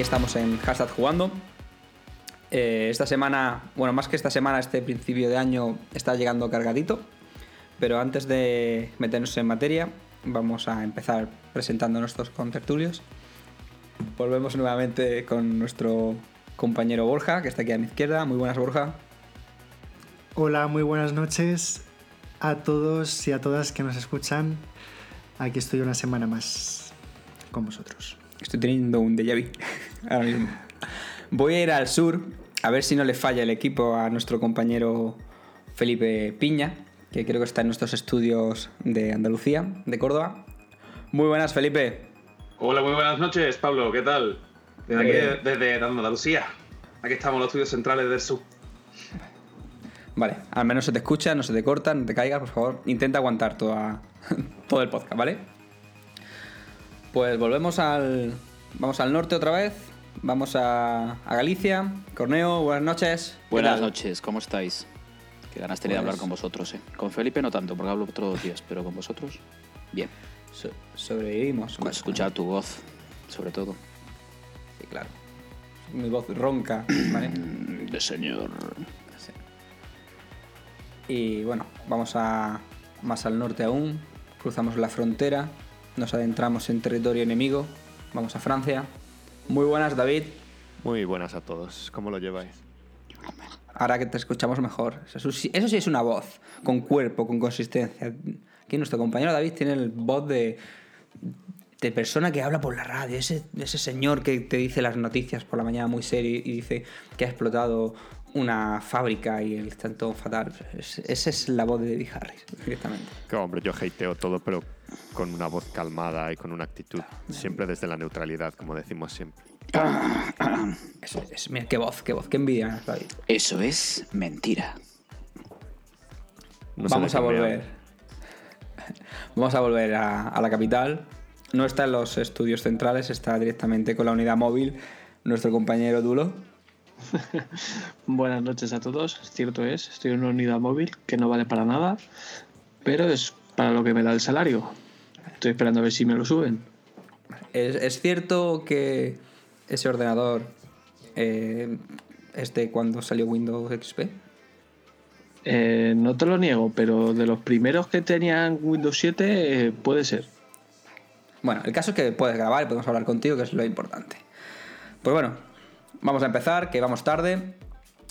aquí estamos en Hashtag Jugando. Eh, esta semana, bueno, más que esta semana, este principio de año está llegando cargadito, pero antes de meternos en materia, vamos a empezar presentando nuestros contertulios. Volvemos nuevamente con nuestro compañero Borja, que está aquí a mi izquierda. Muy buenas, Borja. Hola, muy buenas noches a todos y a todas que nos escuchan. Aquí estoy una semana más con vosotros. Estoy teniendo un déjà vu ahora mismo. Voy a ir al sur a ver si no le falla el equipo a nuestro compañero Felipe Piña, que creo que está en nuestros estudios de Andalucía, de Córdoba. Muy buenas, Felipe. Hola, muy buenas noches, Pablo. ¿Qué tal? Desde aquí, desde Andalucía. Aquí estamos, los estudios centrales del sur. Vale, al menos se te escucha, no se te corta, no te caigas, por favor. Intenta aguantar toda, todo el podcast, ¿vale? Pues volvemos al. Vamos al norte otra vez. Vamos a, a Galicia. Corneo, buenas noches. ¿Qué Buenas noches, ¿cómo estáis? Qué ganas tenía de Pues- hablar con vosotros, ¿eh? Con Felipe no tanto, porque hablo todos los días, pero con vosotros, bien. So- sobrevivimos. Con escuchar tu voz, sobre todo. Sí, claro. Mi voz ronca, ¿vale? De señor. Sí. Y bueno, vamos a más al norte aún. Cruzamos la frontera. Nos adentramos en territorio enemigo. Vamos a Francia. Muy buenas, David. Muy buenas a todos. ¿Cómo lo lleváis? Ahora que te escuchamos mejor. Eso sí, eso sí es una voz, con cuerpo, con consistencia. Aquí nuestro compañero David tiene el voz de, de persona que habla por la radio. Ese, ese señor que te dice las noticias por la mañana muy serio y dice que ha explotado una fábrica y el está todo fatal. Es- Esa es la voz de David Harris, directamente. Que, hombre, yo hateo todo, pero con una voz calmada y con una actitud siempre desde la neutralidad, como decimos siempre. Eso es, mira, qué voz, qué voz, qué envidia, David. Eso es mentira. No Vamos a volver. Vamos a volver a, a la capital. No está en los estudios centrales, está directamente con la unidad móvil nuestro compañero Dulo. Buenas noches a todos. Cierto es, estoy en una unidad móvil que no vale para nada, pero es para lo que me da el salario. Estoy esperando a ver si me lo suben. ¿Es, es cierto que ese ordenador eh, es de cuando salió Windows XP? Eh, no te lo niego, pero de los primeros que tenían Windows 7 eh, puede ser. Bueno, el caso es que puedes grabar y podemos hablar contigo, que es lo importante. Pues bueno, vamos a empezar, que vamos tarde.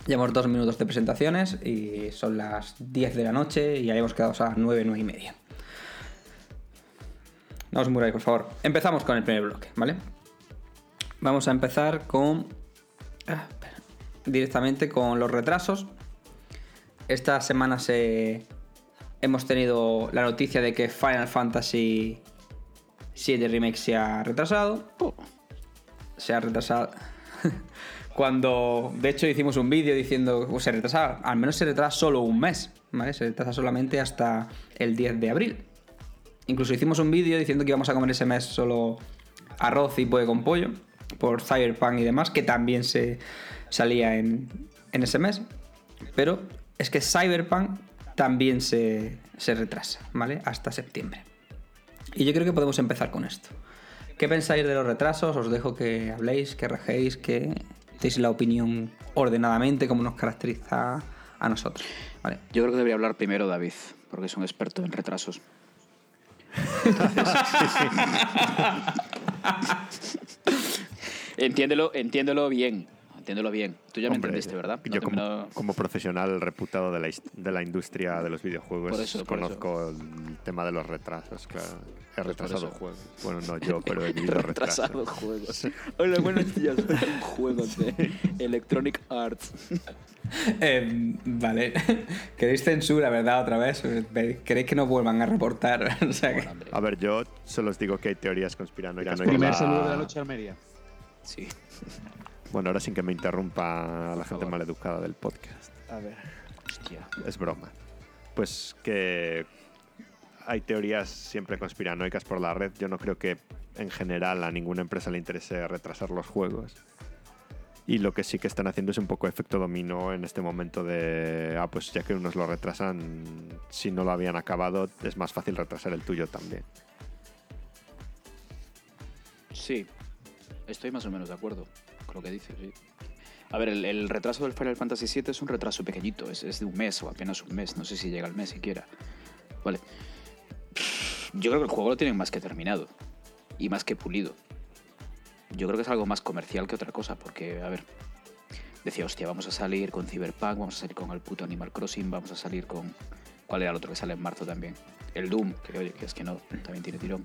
Llevamos dos minutos de presentaciones y son las 10 de la noche y habíamos quedado a las 9, 9 y media. No os muráis, por favor. Empezamos con el primer bloque, ¿vale? Vamos a empezar con... ah, directamente con los retrasos. Esta semana se... hemos tenido la noticia de que Final Fantasy 7 Remake se ha retrasado. Se ha retrasado. Cuando, de hecho, hicimos un vídeo diciendo que se retrasaba, al menos se retrasa solo un mes, ¿vale? Se retrasa solamente hasta el 10 de abril. Incluso hicimos un vídeo diciendo que íbamos a comer ese mes solo arroz y pollo con pollo, por Cyberpunk y demás, que también se salía en, en ese mes. Pero es que Cyberpunk también se, se retrasa, ¿vale? Hasta septiembre. Y yo creo que podemos empezar con esto. ¿Qué pensáis de los retrasos? Os dejo que habléis, que rajéis, que deis la opinión ordenadamente, como nos caracteriza a nosotros. ¿vale? Yo creo que debería hablar primero David, porque es un experto en retrasos. entiéndelo, entiéndelo bien. Entiéndelo bien. Tú ya me Hombre, entendiste, ¿verdad? No Yo como, me como profesional reputado de la, de la industria de los videojuegos Por eso, por conozco el tema de los retrasos, claro. He por retrasado eso. juegos. Bueno, no yo, pero he vivido retrasado retrasos. juegos. Hola, buenos días. Un juego de Electronic Arts. Eh, vale. ¿Queréis censura, verdad? Otra vez. ¿Queréis que nos vuelvan a reportar? O sea que- A ver, yo solo os digo que hay teorías conspiranoicas. Primer saludo de la noche Almería. Sí. Bueno, ahora sin que me interrumpa la gente maleducada del podcast. A ver. Hostia. Es broma. Pues que hay teorías siempre conspiranoicas por la red. Yo no creo que en general a ninguna empresa le interese retrasar los juegos. Y lo que sí que están haciendo es un poco efecto dominó en este momento de, ah, pues ya que unos lo retrasan, si no lo habían acabado, es más fácil retrasar el tuyo también. Sí, estoy más o menos de acuerdo con lo que dices, sí. A ver, el, retraso del Final Fantasy VII es un retraso pequeñito, es, es de un mes o apenas un mes, no sé si llega al mes siquiera. Vale. Yo creo que el juego lo tienen más que terminado y más que pulido. Yo creo que es algo más comercial que otra cosa, porque, a ver, decía, hostia, vamos a salir con Cyberpunk, vamos a salir con el puto Animal Crossing, vamos a salir con... ¿Cuál era el otro que sale en marzo también? El Doom, que oye, que es que no, también tiene tirón.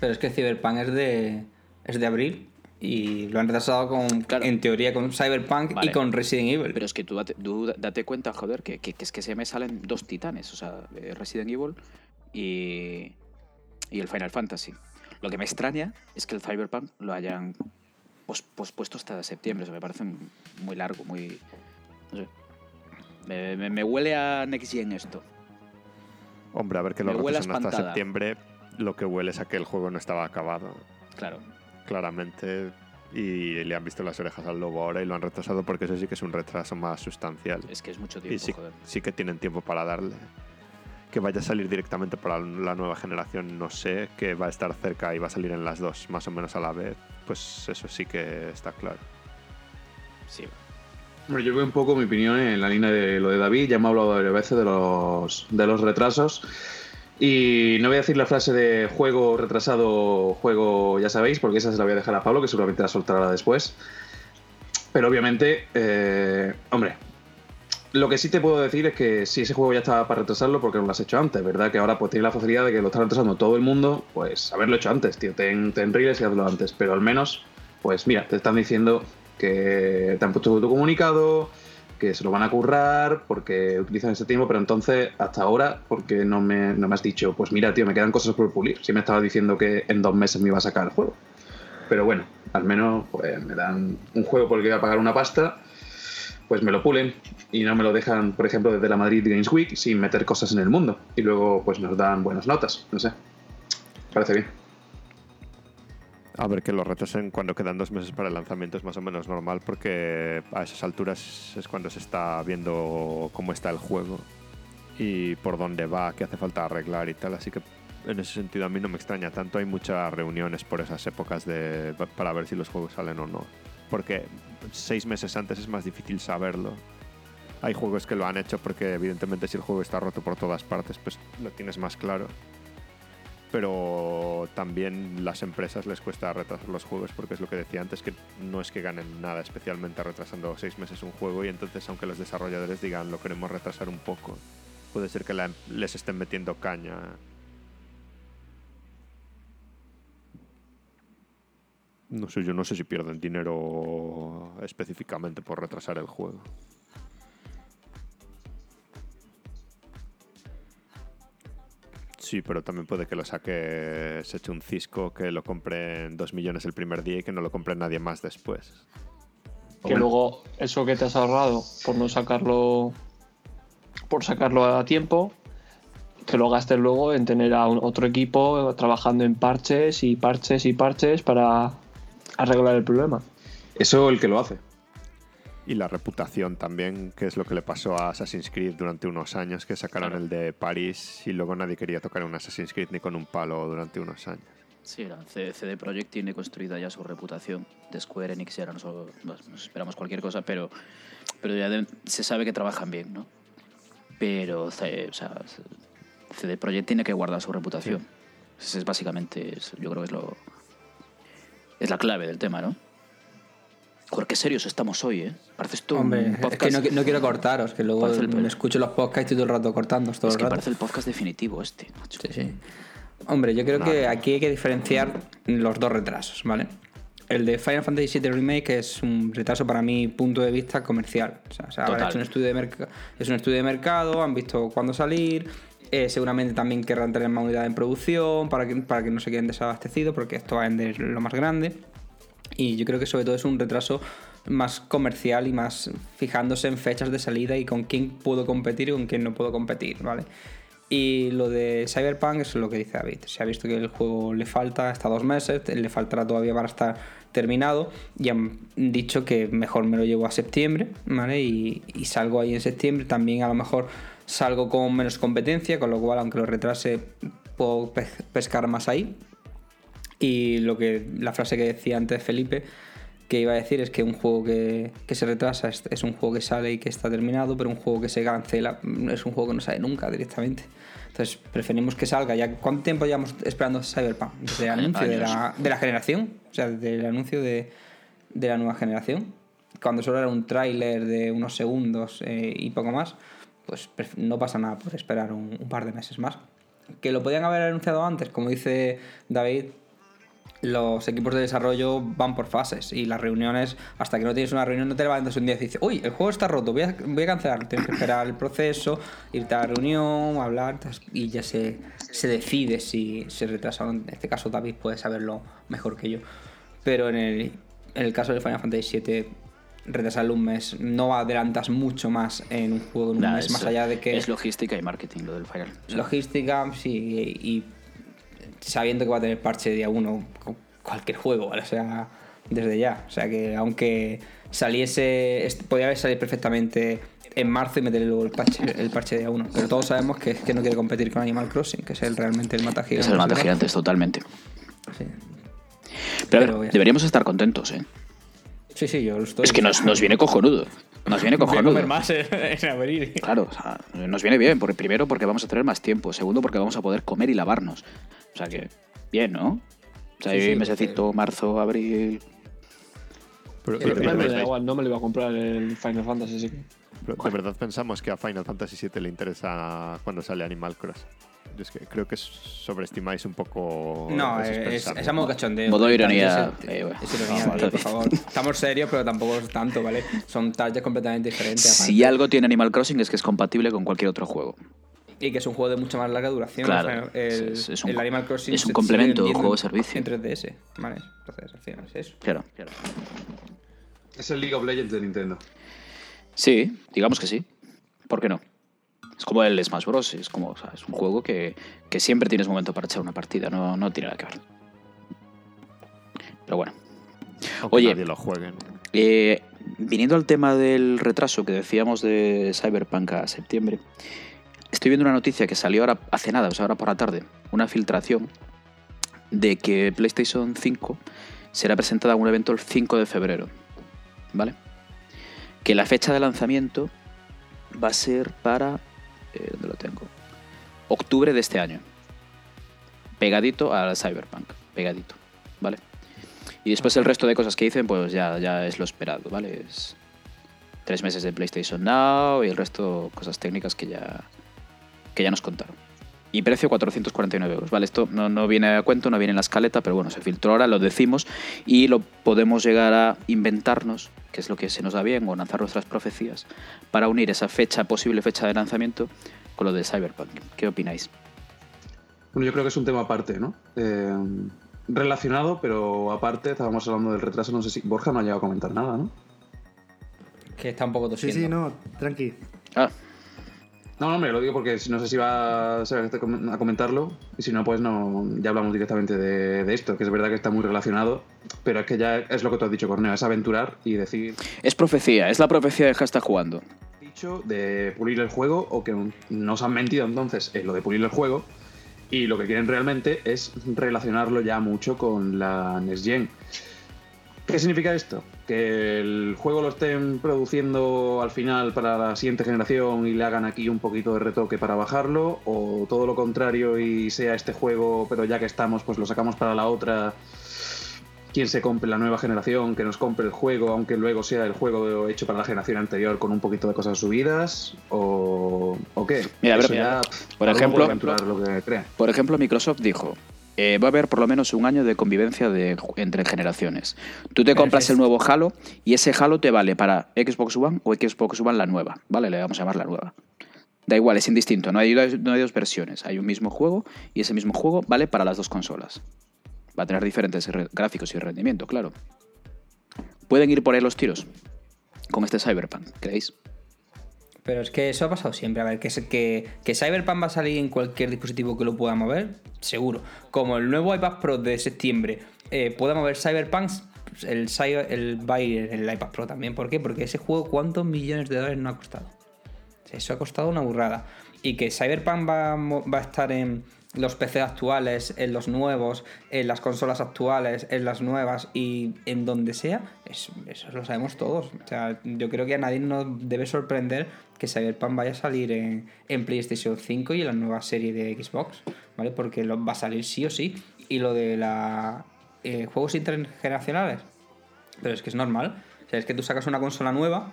Pero es que Cyberpunk es de, es de abril y lo han retrasado con, Claro. en teoría con Cyberpunk Vale. y con Resident Evil. Pero es que tú date, tú date cuenta, joder, que, que- que es que ese mes salen dos titanes, o sea, eh, Resident Evil y, y el Final Fantasy. Lo que me extraña es que el Cyberpunk lo hayan pos- pospuesto hasta septiembre, o sea, me parece muy largo, muy... No sé. Me, me- me huele a Next Gen esto. Hombre, a ver que lo Me retrasan hasta septiembre, lo que huele es a que el juego no estaba acabado, Claro. Claramente. Y le han visto las orejas al lobo ahora y lo han retrasado porque eso sí que es un retraso más sustancial. Es que es mucho Y tiempo, sí, joder. sí que tienen tiempo para darle. Que vaya a salir directamente para la nueva generación, no sé. Que va a estar cerca y va a salir en las dos más o menos a la vez. Pues eso sí que está claro. Sí. Hombre, yo veo un poco mi opinión en la línea de lo de David. Ya hemos hablado varias veces de los, de los retrasos. Y no voy a decir la frase de juego retrasado, juego ya sabéis, porque esa se la voy a dejar a Pablo, que seguramente la soltará después. Pero obviamente, eh, hombre, lo que sí te puedo decir es que si ese juego ya estaba para retrasarlo, porque no lo has hecho antes, ¿verdad? Que ahora pues tiene la facilidad de que lo está retrasando todo el mundo, pues haberlo hecho antes, tío. Ten, ten y hazlo antes. Pero al menos, pues mira, te están diciendo que te han puesto tu comunicado, que se lo van a currar, porque utilizan ese tiempo, pero entonces, hasta ahora, porque no me, no me has dicho, pues mira, tío, me quedan cosas por pulir. Si me estabas diciendo que en dos meses me iba a sacar el juego. Pero bueno, al menos pues me dan un juego por el que voy a pagar una pasta, pues me lo pulen y no me lo dejan, por ejemplo, desde la Madrid Games Week sin meter cosas en el mundo. Y luego pues nos dan buenas notas, no sé. Parece bien. A ver, que lo retrasen cuando quedan dos meses para el lanzamiento es más o menos normal porque a esas alturas es cuando se está viendo cómo está el juego y por dónde va, qué hace falta arreglar y tal. Así que en ese sentido a mí no me extraña tanto. Hay muchas reuniones por esas épocas de, para ver si los juegos salen o no. Porque seis meses antes es más difícil saberlo. Hay juegos que lo han hecho porque evidentemente si el juego está roto por todas partes pues lo tienes más claro pero también las empresas les cuesta retrasar los juegos porque es lo que decía antes, que no es que ganen nada especialmente retrasando seis meses un juego y entonces aunque los desarrolladores digan lo queremos retrasar un poco, puede ser que la- les estén metiendo caña. No sé, yo no sé si pierden dinero específicamente por retrasar el juego. Sí, pero también puede que lo saque, se eche un cisco, que lo compre en 2 millones el primer día y que no lo compre nadie más después. Que Bueno. luego eso que te has ahorrado por no sacarlo por sacarlo a tiempo, que lo gastes luego en tener a un- otro equipo trabajando en parches y parches y parches para arreglar el problema. Eso el que lo hace. Y la reputación también, que es lo que le pasó a Assassin's Creed durante unos años, que sacaron el de París y luego nadie quería tocar un Assassin's Creed ni con un palo durante unos años. Sí, la CD Projekt tiene construida ya su reputación de Square Enix y ahora nos, nos- nos esperamos cualquier cosa, pero, pero ya de- se sabe que trabajan bien, ¿no? Pero o sea, CD Projekt tiene que guardar su reputación. Ese es básicamente, yo creo que es lo es la clave del tema, ¿no? Joder, qué serios estamos hoy, ¿eh? Parece esto Hombre, un es que no, qui- no quiero cortaros, que luego el- me escucho los podcasts y todo el rato cortando todo es el que rato. parece el podcast definitivo este, macho. Sí, sí. Hombre, yo creo que aquí hay que diferenciar los dos retrasos, ¿vale? El de Final Fantasy VII Remake es un retraso para mi punto de vista comercial. O sea, hecho un estudio de es un estudio de mercado, han visto cuándo salir, eh, seguramente también querrán tener más unidad en producción para que, para que no se queden desabastecidos, porque esto va a vender lo más grande. Y yo creo que sobre todo es un retraso más comercial y más fijándose en fechas de salida y con quién puedo competir y con quién no puedo competir, ¿vale? Y lo de Cyberpunk es lo que dice David. Se ha visto que el juego le falta hasta dos meses, le faltará todavía para estar terminado y han dicho que mejor me lo llevo a septiembre, ¿vale? Y, y salgo ahí en septiembre. También a lo mejor salgo con menos competencia, con lo cual, aunque lo retrase, puedo pe- pescar más ahí. Y lo que la frase que decía antes Felipe, que iba a decir es que un juego que, que se retrasa es, es un juego que sale y que está terminado, pero un juego que se cancela es un juego que no sale nunca directamente. Entonces preferimos que salga ya. ¿Cuánto tiempo llevamos esperando Cyberpunk? Desde el anuncio de la, de la generación, o sea, desde el anuncio de, de la nueva generación, cuando solo era un tráiler de unos segundos eh, y poco más, pues no pasa nada por esperar un, un par de meses más. Que lo podían haber anunciado antes, como dice David, los equipos de desarrollo van por fases y las reuniones, hasta que no tienes una reunión, no te levantas un día y dices, uy, el juego está roto, voy a, voy a cancelar. Tienes que esperar el proceso, irte a la reunión, hablar y ya se, se decide si se retrasa o no. En este caso, David puede saberlo mejor que yo. Pero en el, en el caso del Final Fantasy VII, retrasarlo un mes, no adelantas mucho más en un juego en un Nah, mes, es- más allá de que Es logística y marketing lo del Final. Logística, sí, y, y sabiendo que va a tener parche día uno cu- cualquier juego, ¿vale? O sea, desde ya. O sea que aunque saliese, est- podía haber salido perfectamente en marzo y meterle luego el parche, el parche día uno. Pero todos sabemos que, que no quiere competir con Animal Crossing, que es el, realmente el mata es gigantes. el mata gigantes, totalmente. Sí. Pero, a ver, deberíamos estar contentos, ¿eh? Sí, sí, yo lo estoy. Es que nos, nos viene cojonudo. Nos viene Voy a cojonudo. comer más en, en abril. Claro, o sea, nos viene bien. Porque, primero, porque vamos a tener más tiempo. Segundo, porque vamos a poder comer y lavarnos. O sea que, bien, ¿no? O sea, Sí, mesecito, marzo, abril. Pero, pero- me da igual, no me lo iba a comprar el Final Fantasy, así que. ¿De verdad pensamos que a Final Fantasy VII le interesa cuando sale Animal Cross? Yo es que creo que sobreestimáis un poco. No, es, es, amor cachondeo. Modo ironía, Es, eh, bueno. es ironía, vale. por favor. Estamos serios, pero tampoco es tanto, ¿vale? Son tallas completamente diferentes. Si aparte. algo tiene Animal Crossing es que es compatible con cualquier otro juego. Y que es un juego de mucha más larga duración. Claro, o sea, el, es- es un el Animal Crossing es un complemento, vendiendo juego de servicio. En 3DS, ¿vale? Entonces, al final es eso. Claro. Es el League of Legends de Nintendo. Sí, digamos que sí. ¿Por qué no? Es como el Smash Bros. Es como, o sea, es un juego que, que siempre tienes momento para echar una partida, no, no tiene nada que ver. Pero bueno. Aunque Oye. nadie lo juegue. ¿no? Eh, viniendo al tema del retraso que decíamos de Cyberpunk a septiembre, estoy viendo una noticia que salió ahora hace nada, o sea, ahora por la tarde, una filtración de que PlayStation 5 será presentada en un evento el 5 de febrero, ¿vale? Que la fecha de lanzamiento va a ser para... eh, ¿Dónde lo tengo? Octubre de este año. Pegadito al Cyberpunk, pegadito, ¿vale? Y después el resto de cosas que dicen, pues ya, ya es lo esperado, ¿vale? Es tres meses de PlayStation Now y el resto cosas técnicas que ya, que ya nos contaron. Y precio 449 euros, ¿vale? Esto no, no viene a cuento, no viene en la escaleta, pero bueno, se filtró ahora, lo decimos y lo podemos llegar a inventarnos, que es lo que se nos da bien, o lanzar nuestras profecías, para unir esa fecha, posible fecha de lanzamiento, con lo de Cyberpunk. ¿Qué opináis? Bueno, yo creo que es un tema aparte, ¿no? Eh, relacionado, pero aparte, estábamos hablando del retraso, no sé si Borja no ha llegado a comentar nada, ¿no? Que está un poco Sí, tosiendo. sí, no, tranqui. Ah, No, no, me lo digo porque no sé si va a comentarlo y si no, pues no, ya hablamos directamente de, de esto, que es verdad que está muy relacionado, pero es que ya es lo que tú has dicho, Corneo, es aventurar y decir, es profecía, es la profecía de está jugando. dicho de pulir el juego o que nos han mentido entonces en lo de pulir el juego y lo que quieren realmente es relacionarlo ya mucho con la Next Gen. ¿Qué significa esto? Que el juego lo estén produciendo al final para la siguiente generación y le hagan aquí un poquito de retoque para bajarlo, o todo lo contrario y sea este juego, pero ya que estamos, pues lo sacamos para la otra. Quien se compre la nueva generación, que nos compre el juego, aunque luego sea el juego hecho para la generación anterior con un poquito de cosas subidas, o, o qué. Mira, por ejemplo- lo que. Por ejemplo, Microsoft dijo, eh, va a haber por lo menos un año de convivencia de, entre generaciones. Tú te compras el nuevo Halo y ese Halo te vale para Xbox One o Xbox One la nueva, ¿vale? Le vamos a llamar la nueva. Da igual, es indistinto, no hay, dos- no hay dos versiones, hay un mismo juego y ese mismo juego vale para las dos consolas. Va a tener diferentes re- gráficos y rendimiento, claro. ¿Pueden ir por ahí los tiros con este Cyberpunk, creéis? Pero es que eso ha pasado siempre. A ver, que, que, que Cyberpunk va a salir en cualquier dispositivo que lo pueda mover, seguro. Como el nuevo iPad Pro de septiembre eh, pueda mover Cyberpunk, pues el, el va a ir en el iPad Pro también. ¿Por qué? Porque ese juego, ¿cuántos millones de dólares no ha costado? Eso ha costado una burrada. Y que Cyberpunk va, va a estar en los PC actuales, en los nuevos, en las consolas actuales, en las nuevas y en donde sea, es- eso lo sabemos todos. O sea, yo creo que a nadie nos debe sorprender que Cyberpunk vaya a salir en, PlayStation 5 y en la nueva serie de Xbox, ¿vale? Porque lo, va a salir sí o sí. Y lo de la eh, juegos intergeneracionales, pero es que es normal. O sea, es que tú sacas una consola nueva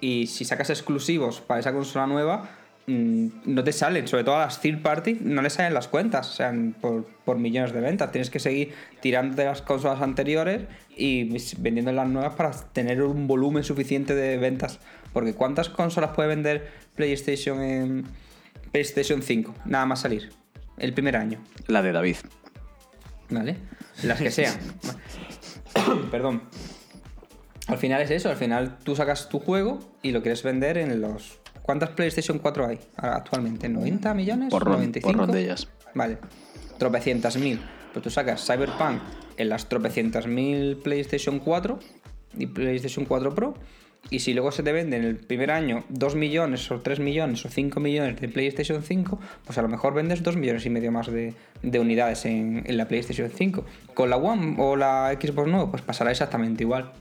y si sacas exclusivos para esa consola nueva, no te salen, sobre todo a las third party, no le salen las cuentas, o sea, por, por millones de ventas. Tienes que seguir tirando de las consolas anteriores y vendiendo las nuevas para tener un volumen suficiente de ventas. Porque ¿cuántas consolas puede vender PlayStation en PlayStation 5? Nada más salir. El primer año. La de David. ¿Vale? Las que sean. Perdón. Al final es eso, al final tú sacas tu juego y lo quieres vender en los... ¿Cuántas PlayStation 4 hay actualmente? ¿90 millones? Porrón, 95? porrón de ellas. Vale. Tropecientas mil. Pues tú sacas Cyberpunk en las tropecientas mil PlayStation 4 y PlayStation 4 Pro. Y si luego se te vende en el primer año 2 millones o 3 millones o 5 millones de PlayStation 5, pues a lo mejor vendes 2 millones y medio más de, de unidades en, en la PlayStation 5. Con la One o la Xbox nueva, pues pasará exactamente igual.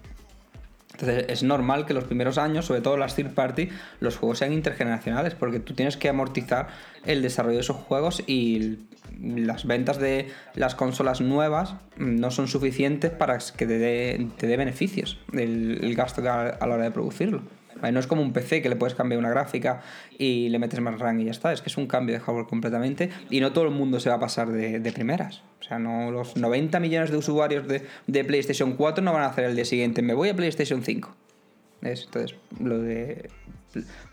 Entonces es normal que los primeros años, sobre todo las third party, los juegos sean intergeneracionales, porque tú tienes que amortizar el desarrollo de esos juegos y las ventas de las consolas nuevas no son suficientes para que te dé, beneficios el, el gasto a la hora de producirlo. No es como un PC que le puedes cambiar una gráfica y le metes más RAM y ya está. Es que es un cambio de hardware completamente y no todo el mundo se va a pasar de, de primeras. O sea, no los 90 millones de usuarios de, de PlayStation 4 no van a hacer el día siguiente. Me voy a PlayStation 5. ¿Ves? Entonces, lo de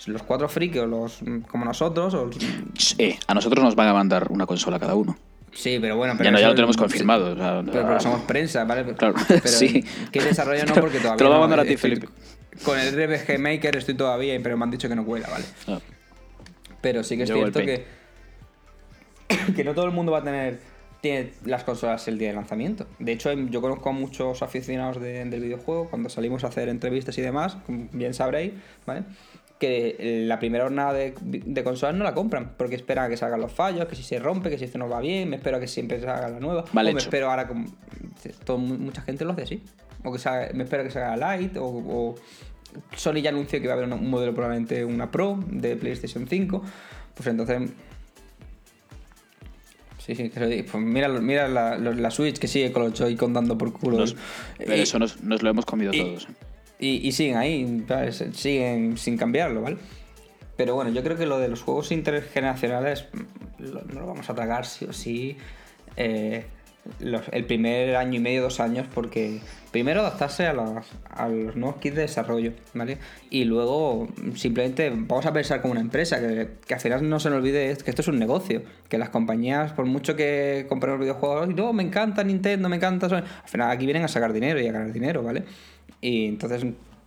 los cuatro frikis o los como nosotros o Eh, a nosotros nos van a mandar una consola cada uno. Sí, pero bueno, pero Ya, no, ya lo tenemos confirmado. o sea, Pero porque somos prensa, ¿vale? Claro, pero sí. ¿Qué desarrollo no? Porque todavía Te lo va a no, mandar a ti, estoy- Felipe. Con el RPG Maker estoy todavía, pero me han dicho que no cuela, ¿vale? Ah, Pero sí que es cierto que, que no todo el mundo va a tener tiene las consolas el día de lanzamiento. De hecho, em, yo conozco a muchos aficionados de- del videojuego, cuando salimos a hacer entrevistas y demás, como bien sabréis, ¿vale? Que eh, la primera jornada de, de consolas no la compran, porque esperan a que salgan los fallos, que si se rompe, que si esto no va bien, me espero a que siempre salga la nueva. Mal o me hecho. espero ahora como... todo- mucha gente lo hace así. O que salga- me espero que salga Lite, o, o Sony ya anunció que iba a haber un modelo probablemente una Pro de PlayStation 5. Pues entonces. Sí, sí, lo pues mira, mira la, Switch que sigue con los Joy-Con dando por culo. nos- Eh, pero y, eso nos, nos lo hemos comido y- todos. y- y siguen ahí, ¿sabes? siguen sin cambiarlo, ¿vale? Pero bueno, yo creo que lo de los juegos intergeneracionales mm, lo- no lo vamos a tragar sí o sí. eh, el primer año y medio, dos años, porque primero adaptarse a los, nuevos kits de desarrollo, ¿vale? Y luego simplemente vamos a pensar como una empresa, que, al final no se nos olvide que esto es un negocio, que las compañías, por mucho que compren los videojuegos, no, me encanta Nintendo, me encanta Sony", al final aquí vienen a sacar dinero y a ganar dinero, ¿vale? Y entonces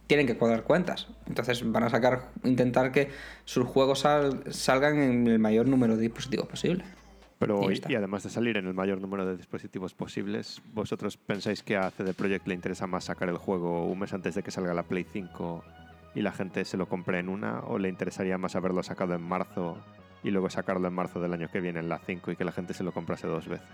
tienen que cuadrar cuentas. Entonces van a sacar, intentar que sus juegos sal- salgan en el mayor número de dispositivos posible. Pero Y además de salir en el mayor número de dispositivos posibles, ¿vosotros pensáis que a CD Projekt le interesa más sacar el juego un mes antes de que salga la Play 5 y la gente se lo compre en una? ¿O le interesaría más haberlo sacado en marzo y luego sacarlo en marzo del año que viene en la 5 y que la gente se lo comprase dos veces?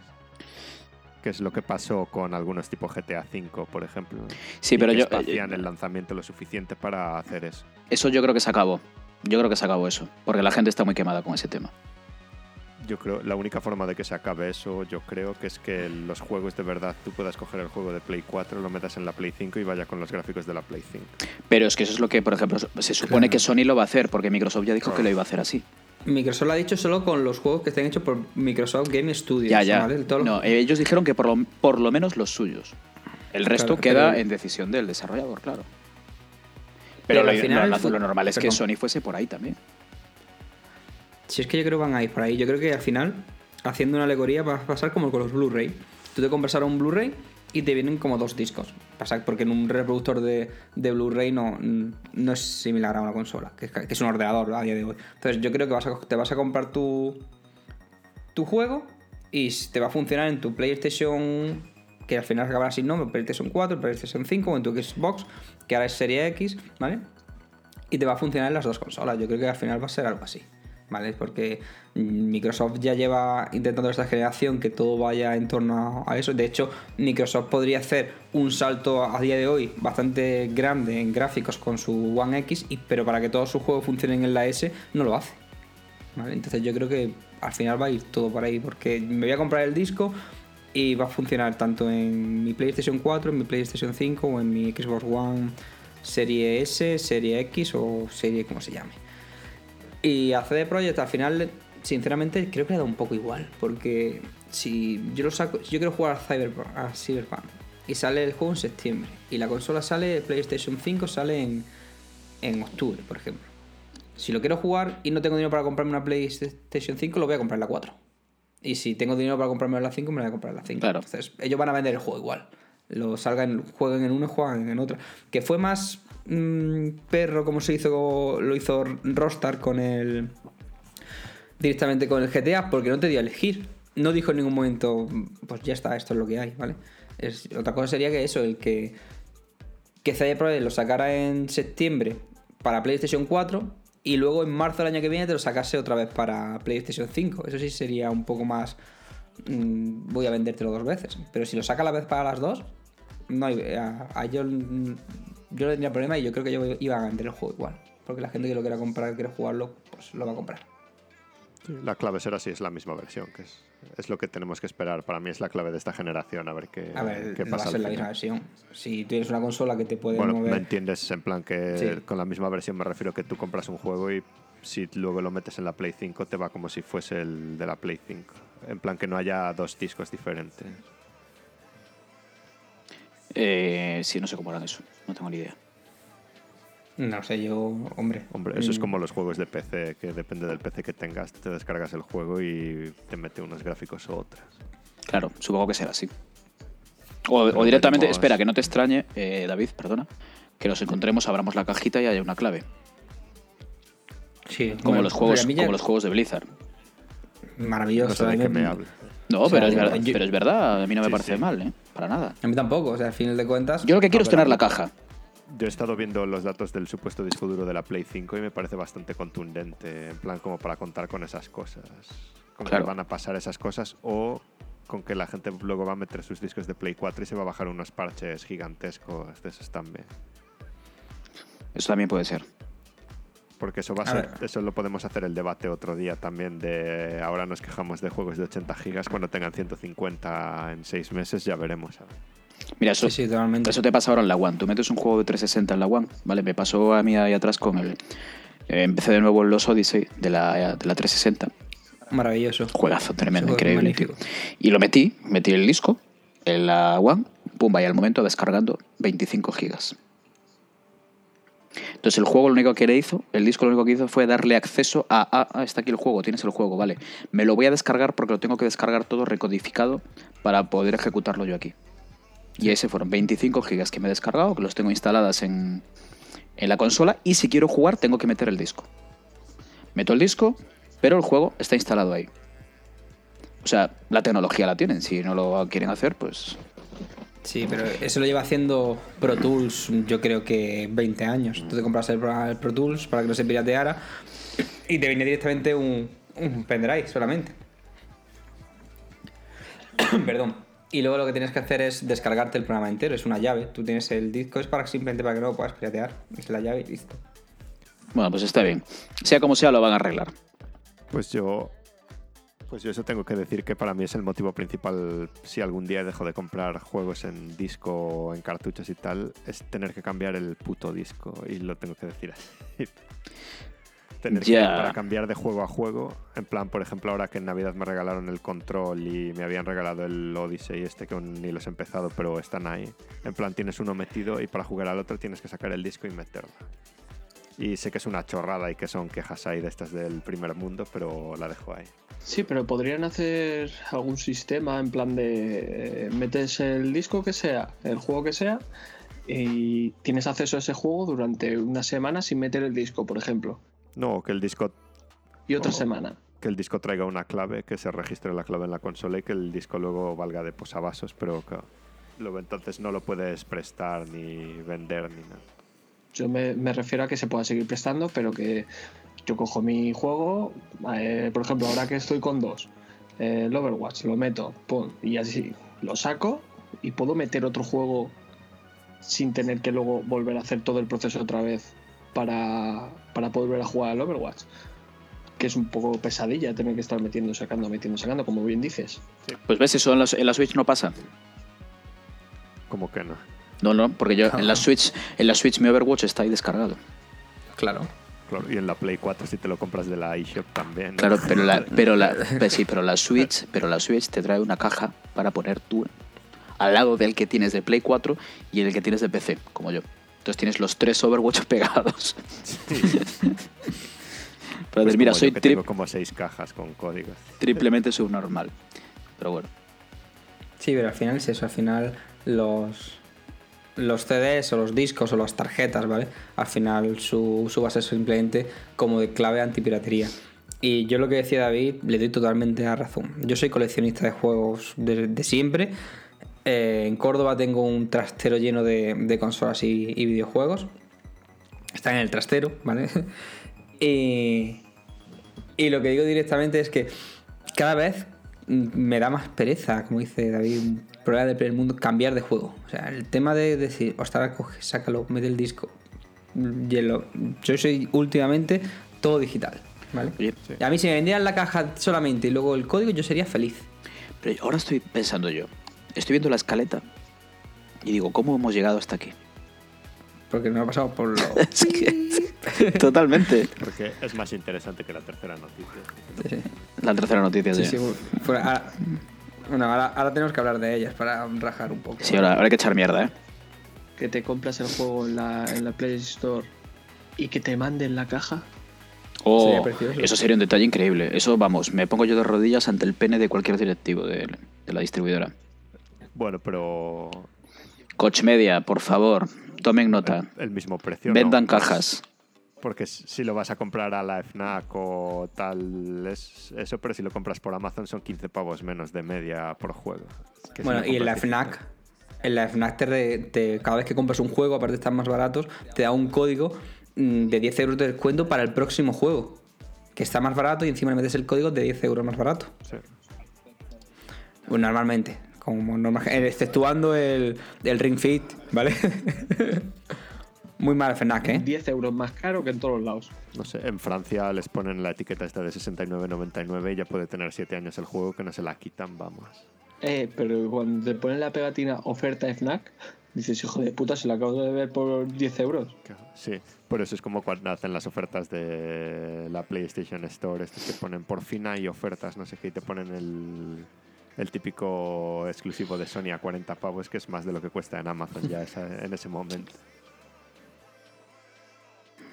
Que es lo que pasó con algunos tipo GTA 5, por ejemplo. Sí, pero yo- espacian el lanzamiento lo suficiente para hacer eso. Eso yo creo que se acabó. Yo creo que se acabó eso. Porque la gente está muy quemada con ese tema. Yo creo, la única forma de que se acabe eso, yo creo que es que los juegos de verdad, tú puedas coger el juego de Play 4, lo metas en la Play 5 y vaya con los gráficos de la Play 5. Pero es que eso es lo que, por ejemplo, se supone Claro. que Sony lo va a hacer, porque Microsoft ya dijo Claro. que lo iba a hacer así. Microsoft lo ha dicho solo con los juegos que estén hechos por Microsoft Game Studios. Ya, ya. ¿vale? Todo lo- No, ellos dijeron que por lo, por lo menos los suyos. El resto Claro, queda pero- en decisión del desarrollador, claro. Pero, Pero lo, al final lo- normal es que. Sony fuese por ahí también. Si es que yo creo que van a ir por ahí. Yo creo que al final, haciendo una alegoría, va a pasar como con los Blu-ray. Tú te compras ahora un Blu-ray y te vienen como dos discos. Pasa porque en un reproductor de, de Blu-ray no, no es similar a una consola, que es, que es un ordenador a día de hoy. Entonces yo creo que vas a- te vas a comprar tu, tu juego y te va a funcionar en tu PlayStation, que al final acabará sin nombre, PlayStation 4, PlayStation 5 o en tu Xbox, que ahora es Serie X, ¿vale? Y te va a funcionar en las dos consolas. Yo creo que al final va a ser algo así, ¿vale? Porque Microsoft ya lleva intentando esta generación que todo vaya en torno a eso. De hecho, Microsoft podría hacer un salto a día de hoy bastante grande en gráficos con su One X, pero para que todos sus juegos funcionen en la S, no lo hace. ¿vale? Entonces yo creo que al final va a ir todo por ahí, porque me voy a comprar el disco y va a funcionar tanto en mi PlayStation 4, en mi PlayStation 5 o en mi Xbox One Serie S, Serie X o Serie como se llame. Y a CD Projekt al final, sinceramente, creo que le da un poco igual, porque si yo lo saco, yo quiero jugar a, Cyberpunk, a Cyberpunk y sale el juego en septiembre y la consola sale, PlayStation 5 sale en, en octubre, por ejemplo. Si lo quiero jugar y no tengo dinero para comprarme una PlayStation 5, lo voy a comprar en la 4. Y si tengo dinero para comprarme la 5, me la voy a comprar en la 5. Claro. Entonces, ellos van a vender el juego igual. Lo salgan, jueguen en uno, juegan en otro. Que fue más mm, perro como se hizo, lo hizo Rostar con el. directamente con el GTA, porque no te dio a elegir. No dijo en ningún momento, pues ya está, esto es lo que hay, ¿vale? Otra cosa sería que eso, el que. que CD Projekt lo sacara en septiembre para PlayStation 4 y luego en marzo del año que viene te lo sacase otra vez para PlayStation 5. Eso sí sería un poco más. mm, voy a vendértelo dos veces. Pero si lo saca a la vez para las dos, no hay, a, a mm, yo no tendría problema y yo creo que yo iba a vender el juego igual. Porque la gente que lo quiera comprar, quiere jugarlo, pues lo va a comprar. La clave será si es la misma versión, que es, es lo que tenemos que esperar. Para mí es la clave de esta generación, a ver qué, A ver, qué no va a pasa. ser la misma versión. Si tienes una consola que te puede Bueno, mover. me entiendes en plan que Sí. con la misma versión me refiero que tú compras un juego y si luego lo metes en la Play 5 te va como si fuese el de la Play 5. En plan que no haya dos discos diferentes. Eh, sí, no sé cómo harán eso. No tengo ni idea. No sé, yo, hombre. Hombre, eso es mm, como los juegos de PC, que depende del PC que tengas, te descargas el juego y te mete unos gráficos u otras. Claro, supongo que será así. O, directamente, veremos. espera, que no te extrañe, eh, David, perdona, que nos encontremos, abramos la cajita y haya una clave. Sí, Como, bueno, los, juegos, ya- como los juegos de Blizzard. Maravilloso. No sé de mí qué me-. No, O sea, pero, es verdad, yo- pero es verdad, a mí no me Sí, parece sí. mal, ¿eh? Para nada. A mí tampoco, o sea, al final de cuentas. Yo lo que quiero es tener la caja. Yo he estado viendo los datos del supuesto disco duro de la Play 5 y me parece bastante contundente, en plan como para contar con esas cosas. Con Claro. que van a pasar esas cosas o con que la gente luego va a meter sus discos de Play 4 y se va a bajar unos parches gigantescos de esos también. Eso también puede ser. Porque eso va a, A ser, eso lo podemos hacer el debate otro día también de ahora nos quejamos de juegos de 80 gigas cuando tengan 150 en 6 meses ya veremos. a ver. Mira, eso, Sí, sí, totalmente. eso te pasa ahora en la One. Tú metes un juego de 360 en la One, ¿vale? Me pasó a mí ahí atrás con el... eh, empecé de nuevo en los Odyssey de la, de la 360. Maravilloso. Juegazo, tremendo, increíble. Y lo metí, metí el disco en la One, pum, vaya al momento descargando 25 gigas. Entonces el juego lo único que le hizo, el disco lo único que hizo fue darle acceso a, ah, está aquí el juego, tienes el juego, vale. Me lo voy a descargar porque lo tengo que descargar todo recodificado para poder ejecutarlo yo aquí. Y ese fueron 25 gigas que me he descargado, que los tengo instaladas en, en la consola y si quiero jugar tengo que meter el disco. Meto el disco, pero el juego está instalado ahí. O sea, la tecnología la tienen. Si no lo quieren hacer, pues. Sí, pero eso lo lleva haciendo Pro Tools, yo creo que 20 años. Tú te compras el Pro el Pro Tools para que no se pirateara y te viene directamente un, un pendrive solamente. Perdón. Y luego lo que tienes que hacer es descargarte el programa entero. Es una llave. Tú tienes el disco, es para simplemente para que no lo puedas piratear. Es la llave y listo. Bueno, pues está bien. Sea como sea, lo van a arreglar. Pues yo. Pues yo eso tengo que decir que para mí es el motivo principal si algún día dejo de comprar juegos en disco o en cartuchos y tal, es tener que cambiar el puto disco y lo tengo que decir así. tener que para cambiar de juego a juego, en plan, por ejemplo, ahora que en Navidad me regalaron el Control y me habían regalado el Odyssey este que aún ni los he empezado, pero están ahí. En plan, tienes uno metido y para jugar al otro tienes que sacar el disco y meterlo. Y sé que es una chorrada y que son quejas ahí de estas del primer mundo, pero la dejo ahí. Sí, pero podrían hacer algún sistema en plan de eh, metes el disco que sea, el juego que sea, y tienes acceso a ese juego durante una semana sin meter el disco, por ejemplo. No, que el disco Y otra semana. que el disco traiga una clave, que se registre la clave en la consola y que el disco luego valga de posavasos, pero que luego entonces no lo puedes prestar ni vender ni nada. Yo me, me refiero a que se pueda seguir prestando, pero que yo cojo mi juego, eh, por ejemplo, ahora que estoy con dos, eh, el Overwatch, lo meto, pum, y así lo saco y puedo meter otro juego sin tener que luego volver a hacer todo el proceso otra vez para, para poder volver a jugar al Overwatch. Que es un poco pesadilla tener que estar metiendo, sacando, metiendo, sacando, como bien dices. Pues ves, eso en la, en la Switch no pasa. Como que no. No, no, porque yo en la. Switch, en la Switch mi Overwatch está ahí descargado. Claro. Claro, y en la Play 4 si te lo compras de la eShop también. ¿no? Claro, pero la, pero la, pues sí, pero la Switch, pero la Switch te trae una caja para poner tú al lado del que tienes de Play 4 y el que tienes de PC, como yo. Entonces tienes los tres Overwatch pegados. Pero Pues mira, como soy como seis cajas con códigos. triplemente subnormal. Pero bueno. Sí, pero al final es eso, al final los, los CDs o los discos o las tarjetas, ¿vale? Al final su, su base es simplemente como de clave antipiratería. Y yo lo que decía David, le doy totalmente la razón. Yo soy coleccionista de juegos de, de siempre. Eh, en Córdoba tengo un trastero lleno de, de consolas y, videojuegos. Está en el trastero, ¿vale? y, lo que digo directamente es que cada vez me da más pereza, como dice David, problema del primer mundo, cambiar de juego. O sea, el tema de decir, ostras, coge, sácalo, mete el disco. mm, hielo. Yo soy últimamente todo digital, ¿vale? Oye, Y a mí si me vendieran la caja solamente y luego el código, yo sería feliz. pero ahora estoy pensando yo. Estoy viendo la escaleta y digo, ¿cómo hemos llegado hasta aquí? Porque no ha pasado por lo... Es que- Totalmente. Porque es más interesante que la tercera noticia. Sí, sí. La tercera noticia, Sí, sí. sí, fuera- ahora, bueno, ahora, ahora tenemos que hablar de ellas para rajar un poco. Sí, ahora, ahora hay que echar mierda, ¿eh? Que te compras el juego en la, en la Play Store y que te manden la caja. Oh, Sería eso sería un detalle increíble. Eso, vamos, me pongo yo de rodillas ante el pene de cualquier directivo de, de la distribuidora. Bueno, pero Coach Media, por favor, tomen nota. el mismo precio. Vendan ¿no? cajas. Porque si lo vas a comprar a la FNAC o tal, es eso, pero si lo compras por Amazon son 15 pavos menos de media por juego. Que Bueno, y en la. FNAC, en la FNAC te, cada vez que compras un juego, aparte de estar más baratos, te da un código mm, de 10 euros de descuento para el próximo juego. Que está más barato y encima le metes el código de 10 euros más barato. Sí. Pues normalmente, como normal, eh, exceptuando el, el Ring Fit, ¿vale? Muy mal FNAC, ¿eh? 10 euros más caro que en todos los lados. No sé, en Francia les ponen la etiqueta esta de 69.99 y ya puede tener 7 años el juego que no se la quitan, vamos. Eh, pero cuando te ponen la pegatina oferta FNAC, dices, hijo de puta, se la acabo de ver por 10 euros. Sí, por eso es como cuando hacen las ofertas de la PlayStation Store, estos que ponen por fin hay ofertas, no sé qué, y te ponen el, el típico exclusivo de Sony a 40 pavos, que es más de lo que cuesta en Amazon ya esa- en ese momento.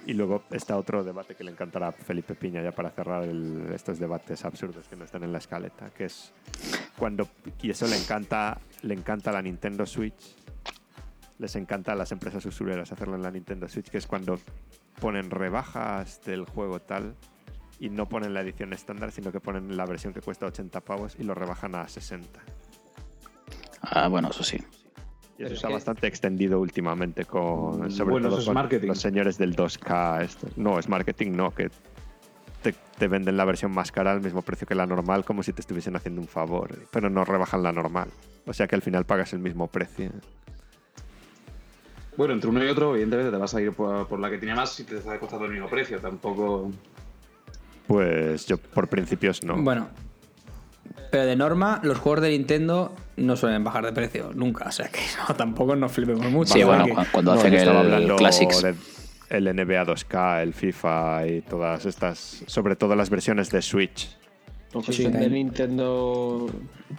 Y luego está otro debate que le encantará a Felipe Piña ya para cerrar el- estos debates absurdos que no están en la escaleta, que es cuando y eso le encanta le encanta a la Nintendo Switch les encanta a las empresas usureras hacerlo en la Nintendo Switch, que es cuando ponen rebajas del juego tal y no ponen la edición estándar, sino que ponen la versión que cuesta 80 pavos y lo rebajan a 60. Ah, bueno, eso sí. Y eso está que- bastante extendido últimamente con sobre Bueno, todo eso es con marketing. los señores del 2K. esto. No, es marketing, no, que te, te venden la versión más cara al mismo precio que la normal, como si te estuviesen haciendo un favor, pero no rebajan la normal. O sea que al final pagas el mismo precio. Bueno, entre uno y otro, evidentemente te vas a ir por, por la que tiene más y te está costando el mismo precio. Tampoco. Pues yo por principios no. Bueno. Pero de norma, los juegos de Nintendo no suelen bajar de precio, nunca. O sea que no, tampoco nos flipemos mucho. Sí, bueno, que- cu- cuando No, hacen el hablando Classics. de el NBA 2K, el FIFA y todas estas, sobre todo las versiones de Switch. Los que Sí, de. Nintendo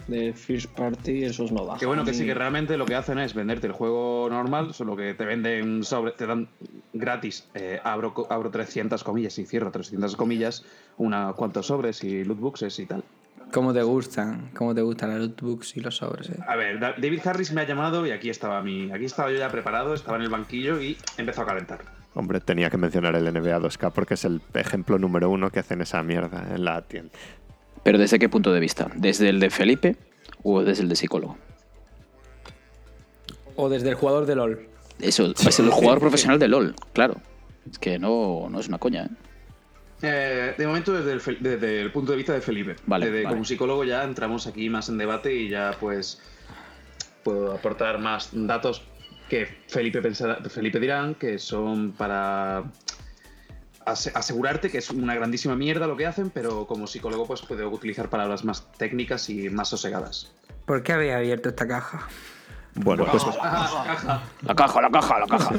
de First Party, esos no bajan. Que bueno, que sí, que realmente lo que hacen es venderte el juego normal, solo que te venden sobre, te dan gratis, eh, abro, abro 300 comillas y cierro 300 comillas, una cuantos sobres y lootboxes y tal. ¿Cómo te gustan? ¿Cómo te gustan las lootbooks y los sobres? eh? A ver, Da- David Harris me ha llamado y aquí estaba mi, aquí estaba yo ya preparado, estaba en el banquillo y empezó a calentar. Hombre, tenía que mencionar el NBA 2K porque es el ejemplo número uno que hacen esa mierda en la tienda. Pero ¿desde qué punto de vista? ¿Desde el de Felipe o desde el de psicólogo? O desde el jugador de LOL. Eso, es el jugador profesional de LOL, claro. Es que no, no es una coña, ¿eh? Eh, de momento desde el, Fel- desde el punto de vista de Felipe. Vale, Desde- vale. Como psicólogo ya entramos aquí más en debate y ya pues puedo aportar más datos que Felipe, pensará, Felipe dirán que son para ase- asegurarte que es una grandísima mierda lo que hacen, pero como psicólogo pues puedo utilizar palabras más técnicas y más sosegadas. ¿Por qué había abierto esta caja? Bueno, pues, La caja, la caja, la caja.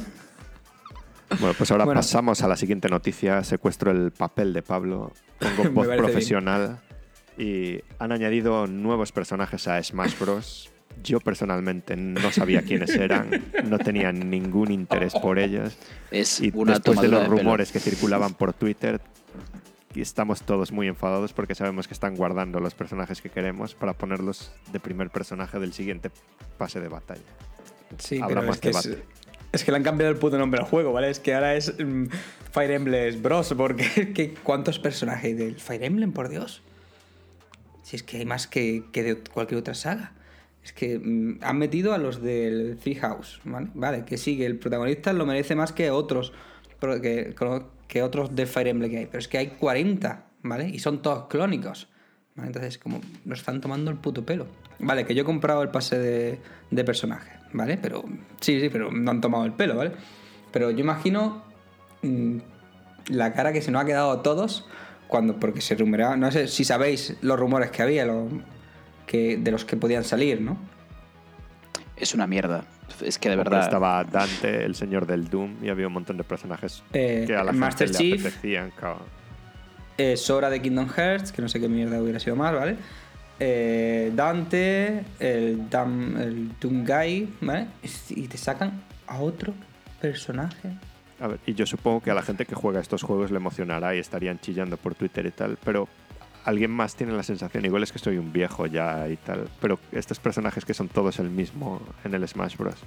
Bueno, pues ahora Bueno. pasamos a la siguiente noticia. Secuestro el papel de Pablo. Pongo voz profesional. Y han añadido nuevos personajes a Smash Bros. Yo personalmente no sabía quiénes eran, no tenía ningún interés por ellos. Es Y una después de los de pelo. rumores que circulaban por Twitter, y estamos todos muy enfadados porque sabemos que están guardando los personajes que queremos para ponerlos de primer personaje del siguiente pase de batalla. Sí, Habrá pero más es que, es, debate. Es que le han cambiado el puto nombre al juego, ¿vale? Es que ahora es mm, Fire Emblem Bros. Porque que ¿cuántos personajes del Fire Emblem, por Dios? Si es que hay más que, que de cualquier otra saga. Es que mm, han metido a los del Three House, ¿vale? Vale, que sí, que el protagonista lo merece más que otros, que, que otros de Fire Emblem que hay. Pero es que hay 40, ¿vale? Y son todos clónicos. Entonces, como nos están tomando el puto pelo. Vale, que yo he comprado el pase de, de personaje, ¿vale? Pero sí, sí, pero no han tomado el pelo, ¿vale? Pero yo imagino mm, la cara que se nos ha quedado a todos cuando, porque se rumoreaba, no sé si sabéis los rumores que había, los, que, de los que podían salir, ¿no? Es una mierda. Es que de Hombre, verdad. Estaba Dante, el señor del Doom, y había un montón de personajes Eh, que a la Master gente Chief. le apetecían. Eh, Sora de Kingdom Hearts, que no sé qué mierda hubiera sido más, ¿vale? Eh, Dante, el, Dam, el Dungai, ¿vale? Y te sacan a otro personaje. A ver, y yo supongo que a la gente que juega estos juegos le emocionará y estarían chillando por Twitter y tal, pero alguien más tiene la sensación, igual es que soy un viejo ya y tal, pero estos personajes que son todos el mismo en el Smash Bros.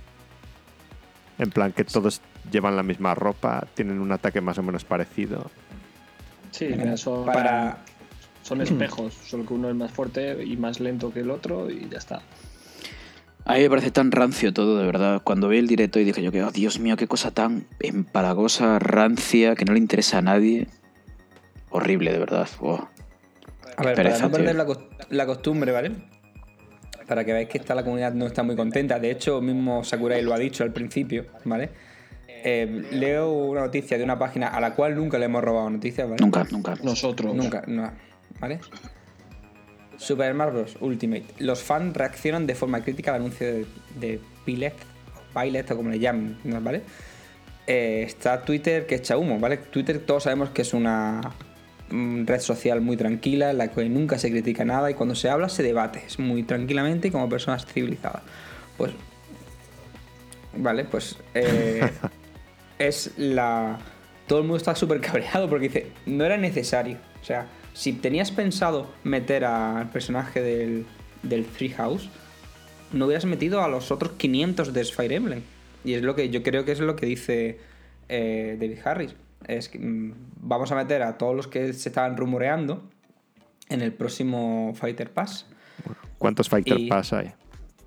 En plan que todos llevan la misma ropa, tienen un ataque más o menos parecido. Sí, son, Para, son espejos, solo que uno es más fuerte y más lento que el otro y ya está. A mí me parece tan rancio todo, de verdad. Cuando vi el directo y dije yo que, oh, Dios mío, qué cosa tan empalagosa, rancia, que no le interesa a nadie. Horrible, de verdad. Oh. A ver, pereza, para no perder la, cos- la costumbre, ¿vale? Para que veáis que esta la comunidad no está muy contenta. De hecho, mismo Sakurai lo ha dicho al principio, ¿vale? Eh, leo una noticia de una página a la cual nunca le hemos robado noticias, ¿vale? Nunca, nunca. Nosotros. Nunca, no. ¿Vale? Super Smash Bros. Ultimate. Los fans reaccionan de forma crítica al anuncio de, de Pilet, o Pilet, o como le llamen. ¿vale? Eh, está Twitter que echa humo, ¿vale? Twitter todos sabemos que es una mm, red social muy tranquila, en la que nunca se critica nada y cuando se habla se debate, es muy tranquilamente y como personas civilizadas. Pues, vale, pues eh, es la... Todo el mundo está súper cabreado porque dice, no era necesario. O sea, si tenías pensado meter al personaje del, del Free House, no hubieras metido a los otros 500 de Fire Emblem. Y es lo que yo creo que es lo que dice eh, David Harris. Es que mm, vamos a meter a todos los que se estaban rumoreando en el próximo Fighter Pass. ¿Cuántos Fighter Y- Pass hay?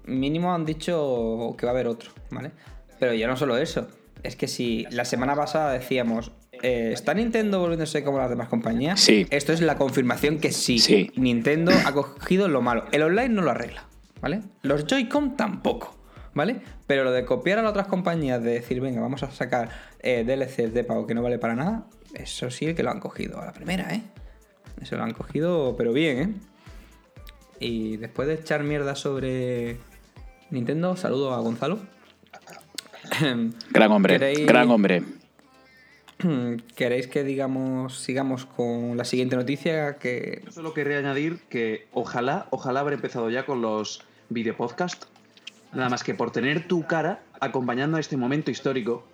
Mínimo han dicho que va a haber otro, ¿vale? Pero ya no solo eso. Es que si la semana pasada decíamos, eh, ¿está Nintendo volviéndose como las demás compañías? Sí. Esto es la confirmación que sí. Sí. Nintendo ha cogido lo malo. El online no lo arregla, ¿vale? Los Joy-Con tampoco, ¿vale? Pero lo de copiar a las otras compañías, de decir, venga, vamos a sacar eh, DLCs de pago que no vale para nada, eso sí que lo han cogido a la primera, ¿eh? Eso lo han cogido, pero bien, ¿eh? Y después de echar mierda sobre Nintendo, saludo a Gonzalo. Gran hombre, ¿Queréis- gran hombre. ¿Queréis que digamos, sigamos con la siguiente noticia? Que Yo solo querría añadir que ojalá, ojalá haber empezado ya con los videopodcast. Nada más que por tener tu cara acompañando a este momento histórico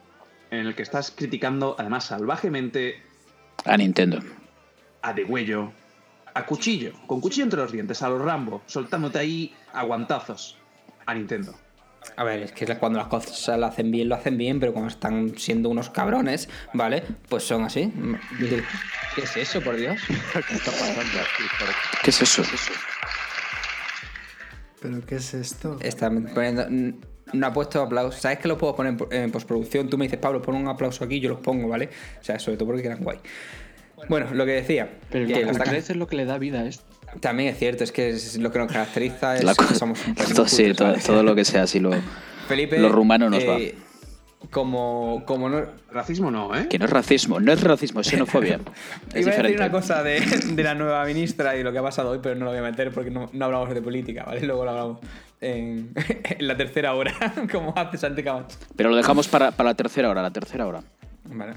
en el que estás criticando, además salvajemente, A Nintendo. a degüello, a cuchillo, con cuchillo entre los dientes, a los Rambo, soltándote ahí aguantazos a Nintendo. A ver, es que cuando las cosas lo hacen bien, lo hacen bien, pero cuando están siendo unos cabrones, ¿vale? Pues son así. ¿Qué es eso, por Dios? ¿Qué está pasando aquí? Por- ¿Qué es eso? ¿Pero qué es esto? Están poniendo. No ha puesto aplausos. ¿Sabes que lo puedo poner en, postproducción? Tú me dices, Pablo, pon un aplauso aquí, yo los pongo, ¿vale? O sea, sobre todo porque quedan guay. Bueno, lo que decía. Pero que el las Q3 tac- es lo que le da vida a esto. También es cierto, es que es lo que nos caracteriza es La que somos un todo, sí, todo, todo lo que sea así lo, Felipe, lo rumano nos va. eh, Como, como no. Racismo no, ¿eh? Que no es racismo, no es racismo, es xenofobia. Es Iba a decir una cosa de, de la nueva ministra y lo que ha pasado hoy, pero no lo voy a meter porque no, no hablamos de política, ¿vale? Luego lo hablamos en, en la tercera hora, como hace Santi Camacho. Pero lo dejamos para, para la tercera hora, la tercera hora. Vale.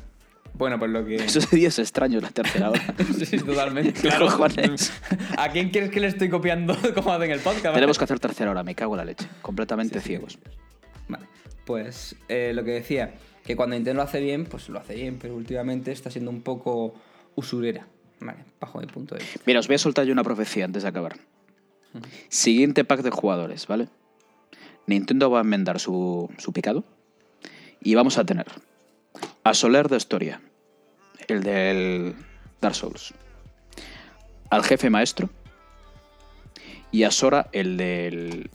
Bueno, pues lo que. Esos días extraños, la tercera hora. Sí, totalmente. ¿Qué Claro. cojones? ¿A quién quieres que le estoy copiando como hacen el podcast? Tenemos que hacer tercera hora, me cago en la leche. Completamente ciegos. Vale. Pues eh, lo que decía, que cuando Nintendo lo hace bien, pues lo hace bien, pero últimamente está siendo un poco usurera, ¿vale? Bajo mi punto de vista. Mira, os voy a soltar yo una profecía antes de acabar. Siguiente pack de jugadores, ¿vale? Nintendo va a enmendar su, su pecado y vamos a tener a Soler de Historia, el del Dark Souls, al jefe maestro y a Sora, el del,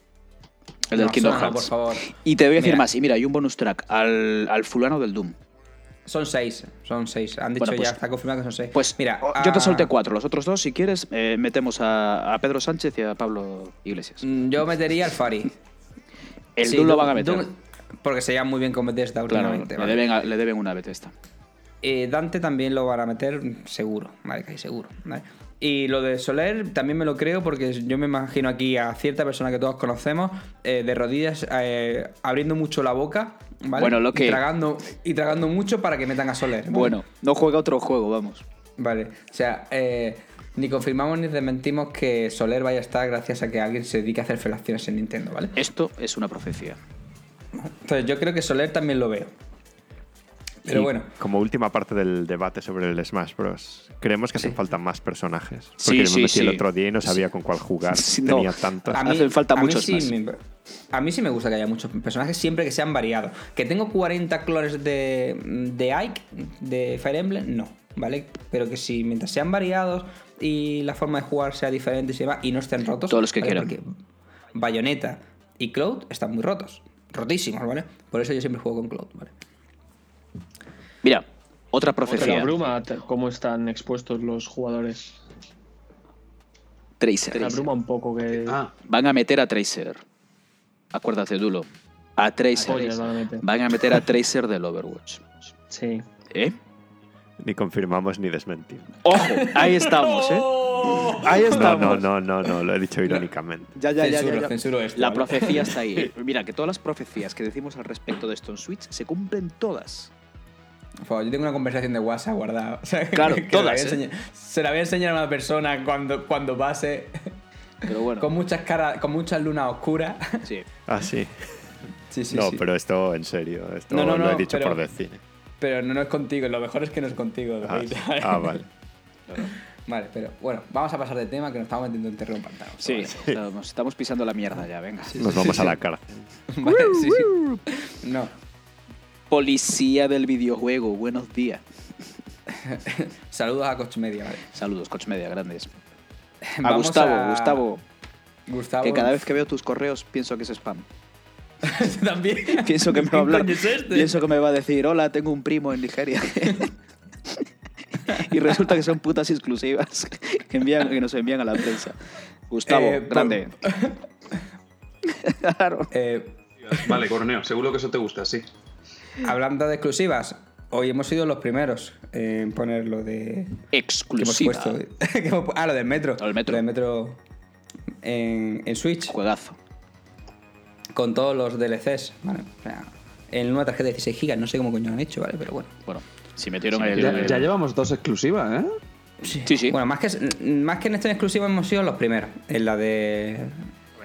el del No, Kingdom no, Hearts. por favor. Y te voy a decir Mira. más, y mira, hay un bonus track al, al fulano del Doom. Son seis, son seis. Han dicho Bueno, pues- ya, está confirmado que son seis. Pues mira, yo te ah, solté cuatro, los otros dos, si quieres, eh, metemos a, a Pedro Sánchez y a Pablo Iglesias. mm, Yo metería al Fari. El Sí, Doom lo van a meter. Doom- porque se llama muy bien con Bethesda Claro, últimamente. le deben, a- le deben una Bethesda. Eh, Dante también lo van a meter, seguro, ¿vale? Casi seguro. ¿vale? Y lo de Soler también me lo creo porque yo me imagino aquí a cierta persona que todos conocemos eh, de rodillas eh, abriendo mucho la boca, ¿vale? Bueno, lo y, que- tragando, y tragando mucho para que metan a Soler. ¿vale? Bueno, no juega otro juego, vamos. Vale, o sea, eh, ni confirmamos ni desmentimos que Soler vaya a estar gracias a que alguien se dedique a hacer felaciones en Nintendo, ¿vale? Esto es una profecía. Entonces yo creo que Soler también lo veo. Pero Y bueno, Como última parte del debate sobre el Smash Bros. Creemos que hacen falta más personajes. Porque Sí, yo sí, me metí el sí. otro día y no sabía con cuál jugar. Sí, no. Tenía tantos. A mí, Hacen falta a mí muchos sí más. me- a mí sí me gusta que haya muchos personajes siempre que sean variados. Que tengo 40 clones de, de Ike, de Fire Emblem, no, ¿vale? Pero que si mientras sean variados y la forma de jugar sea diferente y, se va, y no estén rotos. Todos los que ¿vale? quieran. Porque Bayonetta y Cloud están muy rotos. Rotísimos, ¿vale? Por eso yo siempre juego con Cloud, ¿vale? Mira, otra profecía. abruma te- cómo están expuestos los jugadores. Tracer. Me abruma un poco que. Ah, Van a meter a Tracer. Acuérdate, Dulo. A Tracer. Van a meter. Van a meter a Tracer del Overwatch. Sí. ¿Eh? Ni confirmamos ni desmentimos. ¡Ojo! Ahí estamos, ¿eh? Ahí No, estamos. no, no, no, no, lo he dicho irónicamente. Ya, ya, ya, ya, Censuro, ya. censuro esto, La ¿vale? profecía está ahí. Mira, que todas las profecías que decimos al respecto de esto en Switch se cumplen todas. Por favor, yo tengo una conversación de WhatsApp guardada. O sea, Claro, la todas, ¿eh? enseñar- Se la voy a enseñar a una persona cuando, cuando pase. Pero bueno. Con muchas caras, con muchas lunas oscuras. Sí. Ah, sí. Sí, sí, no, sí. pero esto en serio. Esto No, no, lo he dicho pero- por decir. Pero no, no es contigo, lo mejor es que no es contigo. Ah, David. ah, vale. Vale, pero bueno, vamos a pasar de tema que nos estamos metiendo en terreno pantano. Sí, estamos, estamos pisando la mierda ya, venga. Nos vamos a la cárcel. Vale, sí, sí. No. Policía del videojuego, buenos días. Saludos a Coach Media, vale. Saludos, Coach Media, grandes. A Vamos Gustavo, a- Gustavo, Gustavo. que cada vez que veo tus correos pienso que es spam. También. Pienso que me va a hablar. ¿Qué coño es este? Pienso que me va a decir, hola, tengo un primo en Nigeria. y resulta que son putas exclusivas que, envían, que nos envían a la prensa. Gustavo, Eh, grande. claro. Eh, vale, Corneo, seguro que eso te gusta, sí. hablando de exclusivas, hoy hemos sido los primeros en poner lo de. que hemos Exclusiva. puesto. que hemos pu- ah, lo del metro. Lo del metro. Lo del metro en, en Switch. Juegazo. Con todos los DLCs, ¿vale? O sea, en una tarjeta de 16 GB, no sé cómo coño han hecho, ¿vale? Pero bueno. Bueno, si metieron el. Ya, ya llevamos dos exclusivas, ¿eh? Sí, sí. Bueno, más que, más que en esta exclusiva hemos sido los primeros. En la de.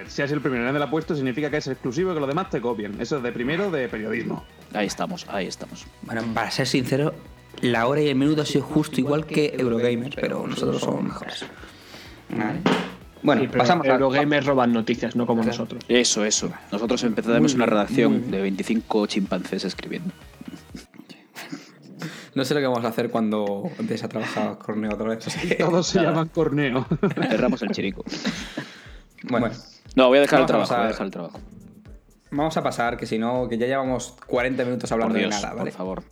seas el primero y nadie lo ha puesto, significa que es exclusivo y que los demás te copien. Eso es de primero de periodismo. Ahí estamos, ahí estamos. Bueno, para ser sincero, la hora y el minuto ha sido justo igual que Eurogamer, pero nosotros somos mejores. Vale. Bueno, Sí, pero pasamos a Eurogamers roban noticias, no como nosotros. Eso, eso. Nosotros empezaremos una redacción de 25 chimpancés escribiendo. No sé lo que vamos a hacer cuando empiece a trabajar Corneo otra vez. así que- Todos se llaman corneo. Cerramos el chirico. Bueno, No, voy a dejar el Vamos a trabajo, pasar- voy a dejar el trabajo. vamos a pasar, que si no, que ya llevamos 40 minutos hablando Dios, de nada, ¿vale? por favor.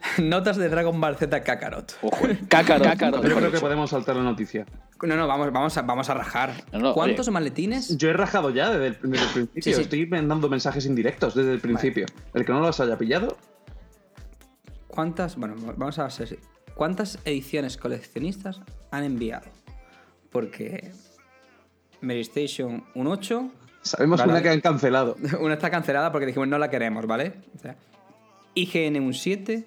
Notas de Dragon Ball Z Kakarot. Ojo. Yo mejor creo que podemos saltar la noticia. No, no, vamos, vamos, a, vamos a rajar. No, no, ¿Cuántos oye. maletines? Yo he rajado ya desde el, desde el principio. Sí, sí. Estoy mandando mensajes indirectos desde el principio. El que no los haya pillado, ¿Cuántas? Bueno, vamos a ser. ¿Cuántas ediciones coleccionistas han enviado? Porque Mary Station un 8, sabemos Vale. una que han cancelado. una está cancelada porque dijimos no la queremos, ¿vale? O sea, IGN un 7,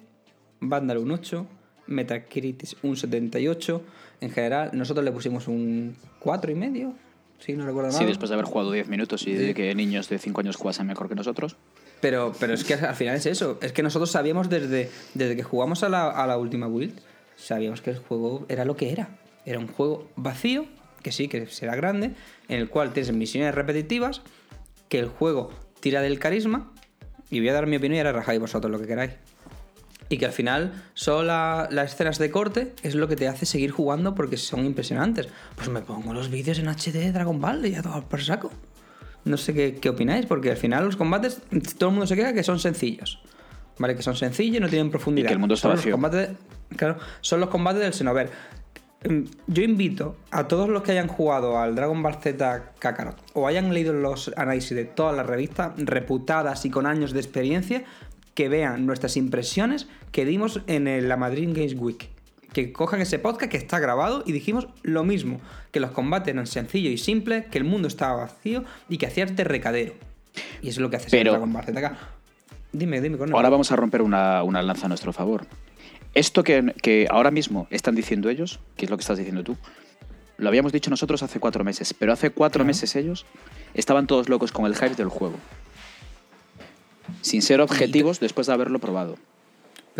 Vandal un 8, Metacritic un 78. En general, nosotros le pusimos un 4 y medio, si no recuerdo mal. Sí, después de haber jugado 10 minutos y de que niños de 5 años jugasen mejor que nosotros. Pero, pero es que al final es eso. Es que nosotros sabíamos desde, desde que jugamos a la, a la última build, sabíamos que el juego era lo que era. Era un juego vacío, que sí, que será grande, en el cual tienes misiones repetitivas, que el juego tira del carisma, y voy a dar mi opinión y ahora rajáis vosotros lo que queráis. Y que al final solo la- las escenas de corte es lo que te hace seguir jugando porque son impresionantes. Pues me pongo los vídeos en HD de Dragon Ball y ya todo por saco. No sé qué, qué opináis, porque al final los combates, todo el mundo se queda que son sencillos. ¿Vale? Que son sencillos, no tienen profundidad. Y que el mundo está Son los vacío. combates- claro, son los combates del Xenover. Mm, Yo invito a todos los que hayan jugado al Dragon Ball Z Kakarot o hayan leído los análisis de todas las revistas reputadas y con años de experiencia que vean nuestras impresiones que dimos en la Madrid Games Week. Que cojan ese podcast que está grabado y dijimos lo mismo, que los combates eran sencillos y simples, que el mundo estaba vacío y que hacías recadero. Y eso es lo que hace Pero- Dragon Ball. Dime, dime, Cornel. Ahora vamos a romper una, una lanza a nuestro favor. Esto que, que ahora mismo están diciendo ellos, que es lo que estás diciendo tú, lo habíamos dicho nosotros hace cuatro meses, pero hace cuatro meses ellos estaban todos locos con el hype del juego. Sin ser objetivos después de haberlo probado.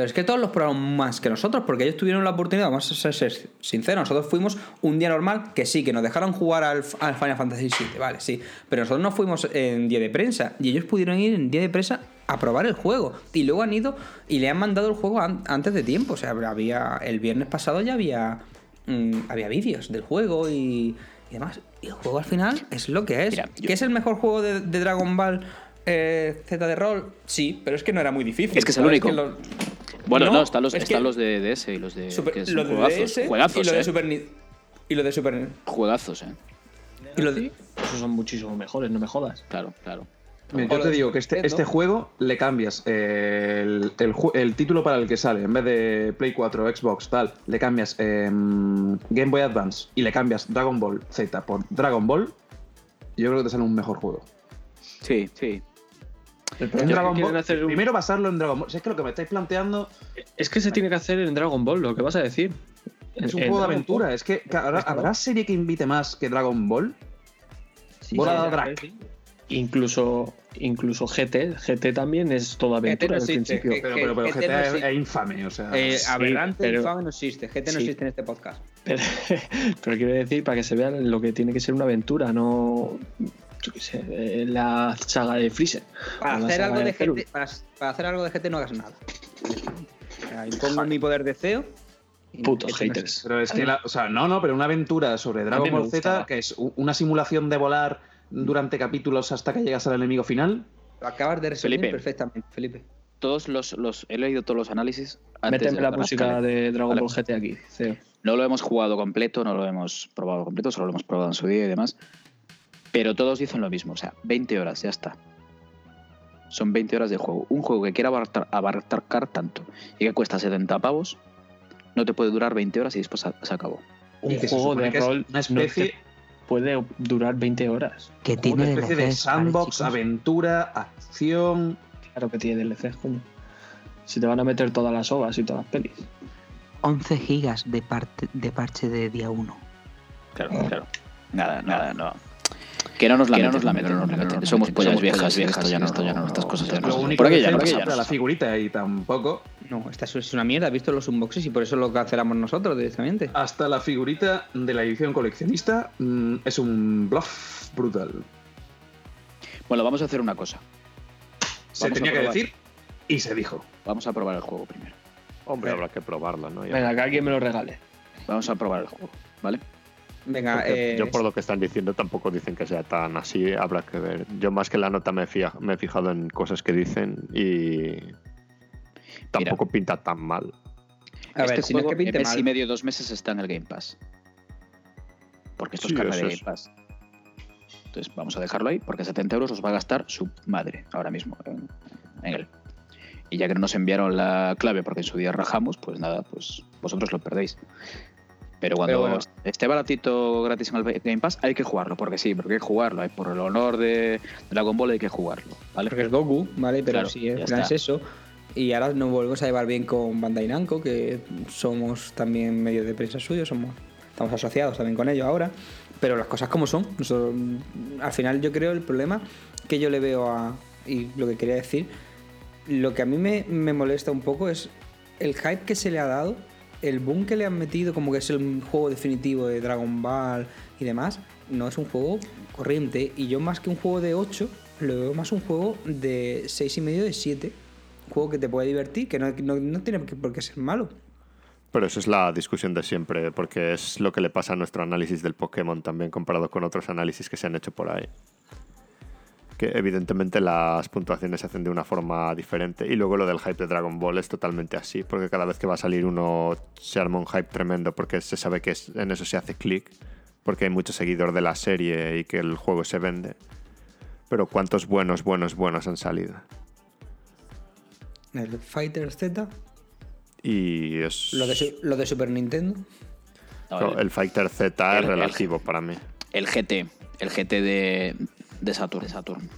Pero es que todos los probaron más que nosotros, porque ellos tuvieron la oportunidad, vamos a ser, sinceros, nosotros fuimos un día normal, que sí, que nos dejaron jugar al, al Final Fantasy VII, vale, sí, pero nosotros no fuimos en día de prensa, y ellos pudieron ir en día de prensa a probar el juego, y luego han ido y le han mandado el juego an- antes de tiempo, o sea, había, el viernes pasado ya había, mm, había vídeos del juego y, y demás, y el juego al final es lo que es. Mira, yo- ¿Que es el mejor juego de, de Dragon Ball eh, Z de rol? Sí, pero es que no era muy difícil. Es que es el único. lo- Bueno, no, No, están, los, es están los de DS y los de. Super- que son lo de juegazos. DS juegazos, y lo de eh. Super Ni- y lo de Super Juegazos, eh. y lo de- Esos son muchísimo mejores, no me jodas. Claro, claro. Mira, yo te digo que este, este juego le cambias el, el el título para el que sale, en vez de Play 4, Xbox, tal, le cambias em, Game Boy Advance y le cambias Dragon Ball Z por Dragon Ball, yo creo que te sale un mejor juego. Sí, sí. El En problema es que Dragon Ball, hacer un- Primero basarlo en Dragon Ball. Si es que lo que me estáis planteando Es que se tiene que hacer en Dragon Ball, lo que vas a decir. es un En- en juego de aventura. Ball. Es que, que habrá, ¿habrá serie que invite más que Dragon Ball? Sí, Bola sí, de sí, Drac. sí. Incluso, incluso GT, GT también es toda aventura no existe, principio. G- Pero, pero, pero GT no es, infame, o sea. eh, sí, aberrante pero- infame no existe. GT no existe en este podcast. Pero, pero quiero decir, para que se vea lo que tiene que ser una aventura, no yo qué sé, eh, la saga de Freezer. Para hacer, algo de. GT, para, para hacer algo de GT no hagas nada. O sea, impongo mi poder de CEO. y Putos haters. Pero es que, la- o sea, no, no, pero una aventura sobre Dragon Ball Z, que es una simulación de volar durante capítulos hasta que llegas al enemigo final. Lo acabas de resumir Felipe. perfectamente, Felipe. Todos los, los. He leído todos los análisis. Antes Méteme de la música de Dragon Vale. Ball GT aquí, CEO. No lo hemos jugado completo, no lo hemos probado completo, solo lo hemos probado en su día y demás. Pero todos dicen lo mismo, o sea, 20 horas, ya está. Son 20 horas de juego. Un juego que quiera abarcar, abarcar tanto y que cuesta 70 pavos, no te puede durar 20 horas y después se acabó. Un juego de rol Una no especie, te puede durar 20 horas. Que una tiene especie de DLCs, ¿vale, sandbox, chicos? aventura, acción. Claro que tiene DLC, coño. Si te van a meter todas las ovas y todas las pelis. 11 gigas de, parte, de parche de día 1. Claro, claro. Nada, nada, no. Que no nos la meten, no nos la meten. Somos pollas viejas, viejas, ya no, esto ya no, estas cosas ya Lo no. único Por aquí ya no, la figurita y tampoco. No, esta es una mierda. ¿Has visto los unboxes y por eso lo cancelamos nosotros directamente? Hasta la figurita de la edición coleccionista mm, es un bluff brutal. Bueno, vamos a hacer una cosa. Se Vamos tenía que decir y se dijo. Vamos a probar el juego primero. Hombre, habrá que probarlo, ¿no? Ya. Venga, que alguien me lo regale. Vamos a probar el juego, ¿vale? Venga, Porque eh, yo por lo que están diciendo tampoco dicen que sea tan así, habrá que ver. Yo más que la nota me he, fija- me he fijado en cosas que dicen y tampoco pinta tan mal. a ver, este si no es que pinte en mes mal. y medio, dos meses está en el Game Pass. Porque esto Sí, es carne de Game es. Pass. Entonces vamos a dejarlo ahí porque 70 euros os va a gastar su madre ahora mismo en, en él. Y ya que no nos enviaron la clave porque en su día rajamos, pues nada, pues vosotros lo perdéis. Pero cuando Pero bueno. esté baratito gratis en el Game Pass, hay que jugarlo, porque sí, porque hay que jugarlo. Por el honor de Dragon Ball hay que jugarlo, ¿vale? Porque es Goku, ¿vale? Pero Claro, sí, es eso. Y ahora nos volvemos a llevar bien con Bandai Namco, que somos también medios de prensa suyos, somos, estamos asociados también con ellos ahora. Pero las cosas como son. Nosotros, al final yo creo el problema que yo le veo a... Y lo que quería decir, lo que a mí me, me molesta un poco es el hype que se le ha dado, el boom que le han metido como que es el juego definitivo de Dragon Ball y demás, no es un juego corriente. Y yo más que un juego de 8, lo veo más un juego de 6 y medio de 7. Un juego que te puede divertir, que no, no- no tiene por qué ser malo. Pero eso es la discusión de siempre, porque es lo que le pasa a nuestro análisis del Pokémon también comparado con otros análisis que se han hecho por ahí. Que evidentemente las puntuaciones se hacen de una forma diferente. Y luego lo del hype de Dragon Ball es totalmente así, porque cada vez que va a salir uno se arma un hype tremendo porque se sabe que es- en eso se hace clic, porque hay mucho seguidor de la serie y que el juego se vende. Pero ¿cuántos buenos, buenos, buenos han salido? El Fighter Z, Y es... lo de, su- lo de Super Nintendo. No, Claro, el Fighter Z el- es el- relativo para mí. el GT, el GT de, de Saturn. Saturn.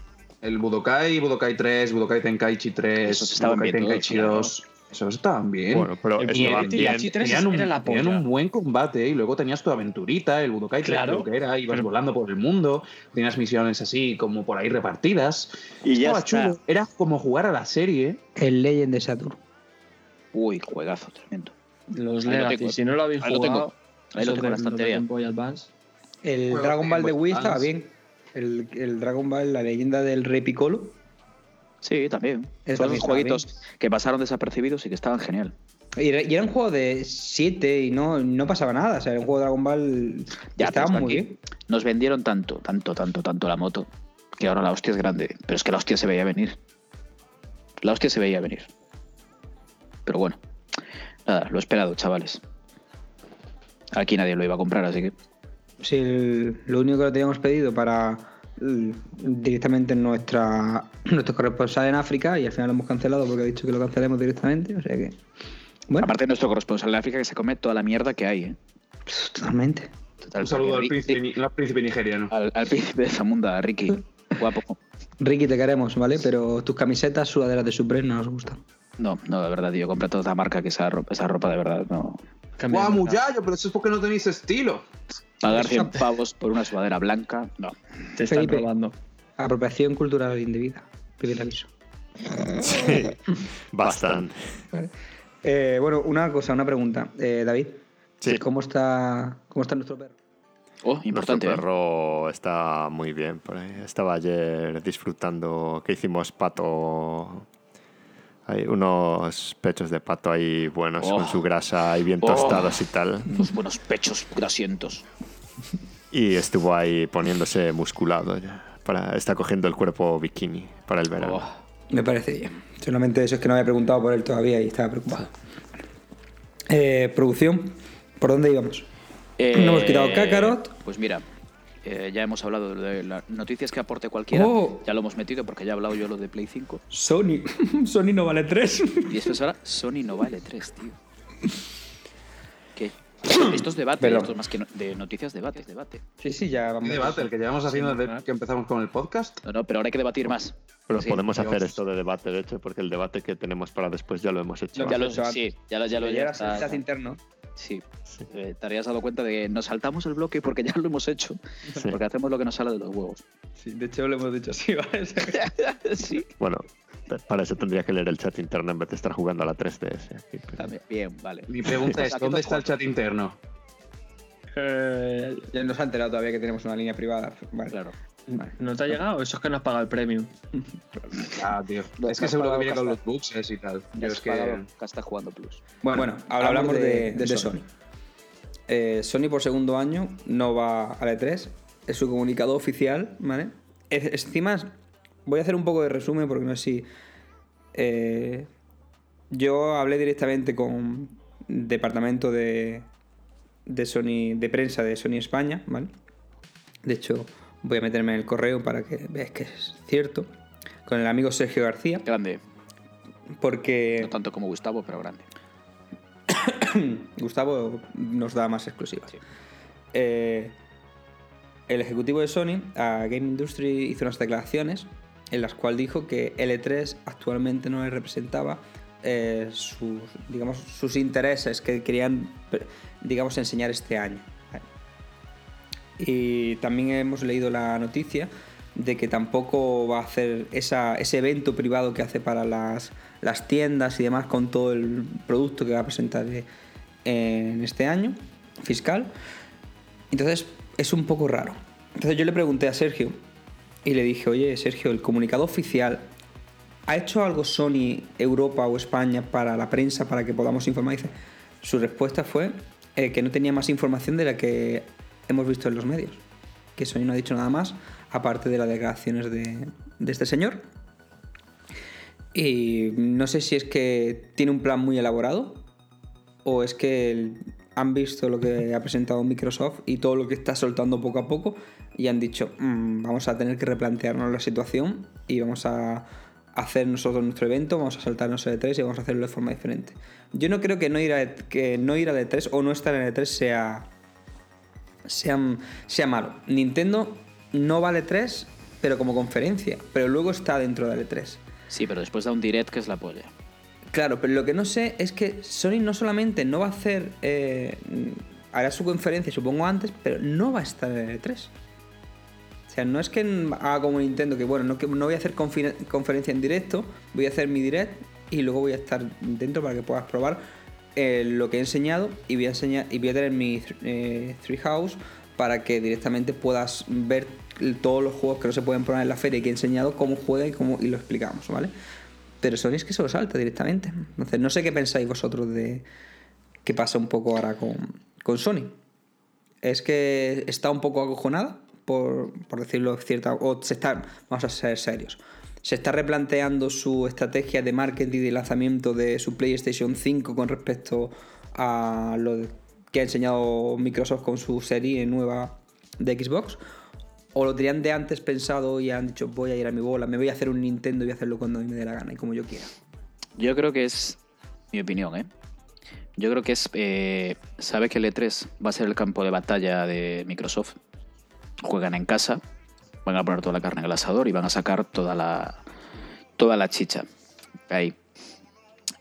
El Budokai, Budokai 3, Budokai Tenkaichi 3, Esos estaban Budokai bien todos, Tenkaichi claro. 2. Esos estaban bien. Bueno, pero El estaban Budokai bien. Tenkaichi 3 tenían un, era la tenían un buen combate y luego tenías tu aventurita, el Budokai 3 Claro. que era, ibas Pero- volando por el mundo, tenías misiones así como por ahí repartidas. Y ya Estaba está. chulo, era como jugar a la serie. El Legend de Saturn. Uy, juegazo, tremendo. Los lo Legacy, tengo. si no lo habéis Ahí lo jugado, tengo. Ahí lo tengo en la de- de estantería. El Dragon de Ball de Wii estaba bien. El, el Dragon Ball, la leyenda del Rey Piccolo. Sí, también. También esos estaba jueguitos que pasaron desapercibidos y que estaban genial. Y era, un juego de 7 y no, no pasaba nada. O sea, era un juego de Dragon Ball. Ya, estaba es que muy aquí bien. Nos vendieron tanto, tanto, tanto, tanto la moto que ahora la hostia es grande. Pero es que la hostia se veía venir. La hostia se veía venir. Pero bueno, nada, lo he esperado, chavales. Aquí nadie lo iba a comprar, así que. Sí, el- lo único que lo teníamos pedido para l- directamente en nuestra nuestro corresponsal en África y al final lo hemos cancelado porque ha dicho que lo cancelemos directamente. O sea que. Bueno, Aparte de nuestro corresponsal de África que se come toda la mierda que hay, ¿eh? totalmente. Total, Un saludo al príncipe, al príncipe nigeriano. al, al príncipe de Zamunda, a Ricky. Guapo. Ricky, te queremos, ¿vale? Pero tus camisetas, sudaderas de Supreme no nos gustan. No, no, de verdad, tío. Compra toda esa marca que esa ropa, esa ropa de verdad, no. ¡Guau, muchacho! Pero eso es porque no tenéis estilo. Pagar 100 pavos por una sudadera blanca, no. Te están Felipe. robando. Apropiación cultural indebida. Primer aviso. Sí, bastante. Eh, bueno, una cosa, una pregunta. Eh, David, Sí. ¿cómo está, ¿cómo está nuestro perro? Oh, importante. Nuestro ¿eh? perro está muy bien por ahí. Estaba ayer disfrutando que hicimos pato. Hay unos pechos de pato ahí buenos Oh. con su grasa y bien Oh. tostados y tal. Los buenos pechos grasientos. Y estuvo ahí poniéndose musculado ya. Para, está cogiendo el cuerpo bikini para el verano. Oh. Me parece bien. Solamente eso es que no había preguntado por él todavía y estaba preocupado. Eh, producción, ¿por dónde íbamos? Eh, No hemos quitado Kakarot. Pues mira, eh, ya hemos hablado de las noticias que aporte cualquiera. Oh. Ya lo hemos metido porque ya he hablado yo lo de Play 5. Sony. Sony no vale 3. Y esto es ahora Sony no vale 3, tío. ¿Qué? Esto es debate, Perdón. esto es más que no- de noticias, debate, debate. Sí, sí, ya ¿Qué vamos. debate? El que llevamos haciendo desde que empezamos con el podcast. No, no, pero ahora hay que debatir más. Pero Sí, podemos Dios. hacer esto de debate, de hecho, porque el debate que tenemos para después ya lo hemos hecho. Lo Ya lo, hecho antes. sí, ya lo, ya lo ya está- el chat interno. Sí, Sí. eh, te habrías dado cuenta de que nos saltamos el bloque porque ya lo hemos hecho. Sí. Porque hacemos lo que nos sale de los huevos. Sí, de hecho lo hemos dicho así, ¿vale? sí, Bueno, pa- para eso tendría que leer el chat interno en vez de estar jugando a la 3DS. aquí, pero-. Bien, vale. Mi pregunta es, ¿dónde está el chat interno? Eh, ya no se ha enterado todavía que tenemos una línea privada. Vale. Claro. Vale. ¿No te ha llegado? Eso es que no has pagado el premium. Ah, tío. Es que seguro que pagado viene con los bugs y tal. Yo es que... está jugando Plus. Bueno, Bueno, ahora hablamos de, de Sony. Sony. Eh, Sony por segundo año no va a la E3. Es su comunicado oficial, ¿vale? Es- Encima, voy a hacer un poco de resumen porque no sé si... eh, yo hablé directamente con departamento de, de Sony, de prensa de Sony España, ¿vale? De hecho, voy a meterme en el correo para que veáis que es cierto. Con el amigo Sergio García, Grande. porque... No tanto como Gustavo, pero grande. Gustavo nos da más exclusivas. Sí. Eh, el ejecutivo de Sony a Game Industry hizo unas declaraciones en las cuales dijo que L3 actualmente no le representaba eh, sus, digamos, sus intereses que querían digamos, enseñar este año. Y también hemos leído la noticia de que tampoco va a hacer esa- ese evento privado que hace para las, las tiendas y demás con todo el producto que va a presentar en este año fiscal. Entonces es un poco raro. Entonces yo le pregunté a Sergio y le dije, oye Sergio, el comunicado oficial, ¿ha hecho algo Sony Europa o España para la prensa para que podamos informar? Dice, su respuesta fue eh, que no tenía más información de la que hemos visto en los medios. Que Sony no ha dicho nada más, aparte de las declaraciones de, este señor. Y no sé si es que tiene un plan muy elaborado o es que han visto lo que ha presentado Microsoft y todo lo que está soltando poco a poco y han dicho, "Mm, vamos a tener que replantearnos la situación y vamos a hacer nosotros nuestro evento, vamos a saltarnos el E3 y vamos a hacerlo de forma diferente. Yo no creo que no ir a, que no ir al E3 o no estar en el E3 sea, sea, sea malo. Nintendo no vale 3, pero como conferencia, pero luego está dentro del E3. Sí, pero después da un direct que es la polla. Claro, pero lo que no sé es que Sony no solamente no va a hacer. eh, hará su conferencia, supongo antes, pero no va a estar en el E3. O sea, no es que haga como Nintendo, que bueno, no, que no voy a hacer conferencia en directo, voy a hacer mi direct y luego voy a estar dentro para que puedas probar eh, lo que he enseñado y voy a, enseñar, y voy a tener mi eh, Treehouse para que directamente puedas ver todos los juegos que no se pueden probar en la feria y que he enseñado, cómo juega y, cómo, y lo explicamos, ¿vale? Pero Sony es que se lo salta directamente. Entonces, no sé qué pensáis vosotros de qué pasa un poco ahora con, con Sony. Es que está un poco acojonada, por, por decirlo cierta, o se está, vamos a ser serios, se está replanteando su estrategia de marketing y de lanzamiento de su PlayStation 5 con respecto a lo que ha enseñado Microsoft con su serie nueva de Xbox. O lo tenían de antes pensado y han dicho voy a ir a mi bola, me voy a hacer un Nintendo y voy a hacerlo cuando me dé la gana y como yo quiera. Yo creo que es mi opinión, ¿eh? Yo creo que es. eh, sabe que el E3 va a ser el campo de batalla de Microsoft. Juegan en casa, van a poner toda la carne en el asador y van a sacar toda la, toda la chicha ahí.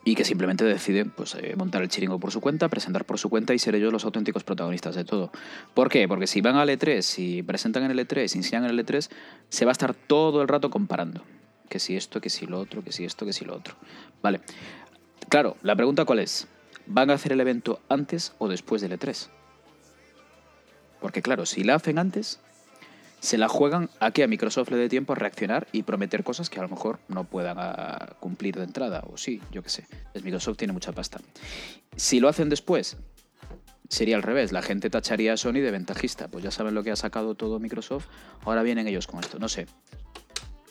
Y que simplemente deciden pues, eh, montar el chiringo por su cuenta, presentar por su cuenta y ser ellos los auténticos protagonistas de todo. ¿Por qué? Porque si van al E3, si presentan en el E3, si enseñan en el E3, se va a estar todo el rato comparando. Que si esto, que si lo otro, que si esto, que si lo otro. Vale. Claro, la pregunta cuál es. ¿Van a hacer el evento antes o después del E3? Porque claro, si la hacen antes, se la juegan a que a Microsoft le dé tiempo a reaccionar y prometer cosas que a lo mejor no puedan ah, cumplir de entrada. O sí, yo qué sé. Es Microsoft tiene mucha pasta. Si lo hacen después, sería al revés. La gente tacharía a Sony de ventajista. Pues ya saben lo que ha sacado todo Microsoft. Ahora vienen ellos con esto. No sé.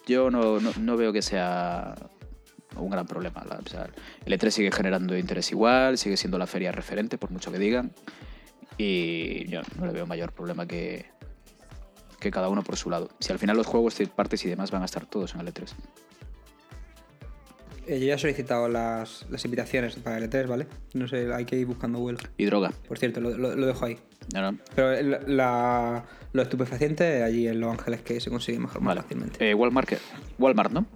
Yo no, no- veo que sea un gran problema. El E3 sigue generando interés igual, sigue siendo la feria referente, por mucho que digan. Y yo no le veo mayor problema que, que cada uno por su lado. Si al final los juegos, third parties y demás van a estar todos en el E E3. Eh, yo ya he solicitado las, las invitaciones para el E3, ¿vale? No sé, hay que ir buscando vuelo. Y droga. Por cierto, lo, lo- lo dejo ahí. No, no. Pero la, la- lo estupefaciente allí en Los Ángeles que se consigue mejor, más Vale. fácilmente. Eh, Walmart, ¿qué? Walmart, ¿no?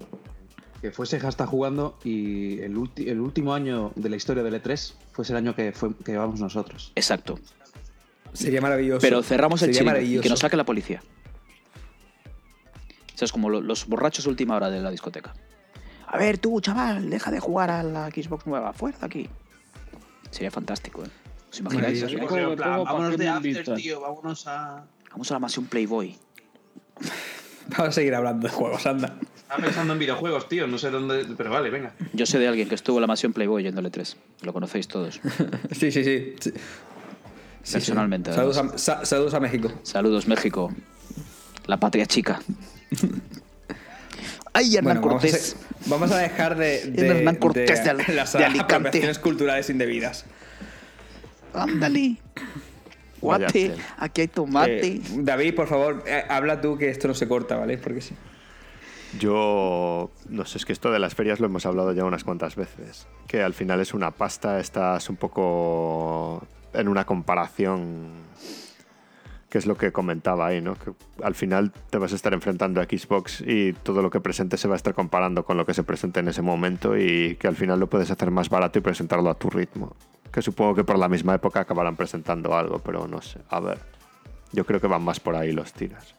que fuese hasta jugando y el, ulti- el último año de la historia del E3 fuese el año que, fue, que vamos nosotros. Exacto. Sería maravilloso. Pero cerramos el chiringo y que nos saque la policía. O sea, es como lo- los borrachos de última hora de la discoteca. A ver, tú, chaval, deja de jugar a la Xbox nueva. Fuera de aquí. Sería fantástico, ¿eh? ¿Os imagináis? Yo para hacerme un visto. vámonos a... Vamos a la mansión Playboy. Vamos a seguir hablando de juegos, anda. Estaba pensando en videojuegos, tío, no sé dónde... Pero vale, venga. Yo sé de alguien que estuvo en la mansión Playboy yéndole 3. Lo conocéis todos. Sí, sí, sí. Sí. Personalmente, sí. Saludos, a, sa- saludos a México. Saludos, México. La patria chica. ¡Ay, Hernán Bueno, vamos a, Cortés! vamos a dejar de, de, Hernán Cortés de Al- las de Alicante. apropiaciones culturales indebidas. ¡Ándale! Guate, aquí hay tomate. Eh, David, por favor, eh, habla tú que esto no se corta, ¿vale? Porque sí. Yo, no sé, es que esto de las ferias lo hemos hablado ya unas cuantas veces. Que al final es una pasta, estás un poco en una comparación, que es lo que comentaba ahí, ¿no? Que al final te vas a estar enfrentando a Xbox y todo lo que presente se va a estar comparando con lo que se presente en ese momento y que al final lo puedes hacer más barato y presentarlo a tu ritmo. Que supongo que por la misma época acabarán presentando algo, pero no sé. A ver, yo creo que van más por ahí los tiras.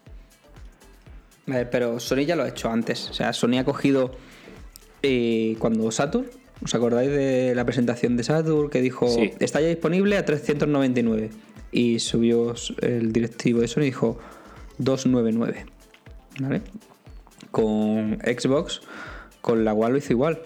A pero Sony ya lo ha hecho antes. O sea, Sony ha cogido eh, cuando Saturn, ¿os acordáis de la presentación de Saturn que dijo Sí. está ya disponible a 399? Y subió el directivo de Sony y dijo 299. ¿Vale? Con Xbox, con la One lo hizo igual.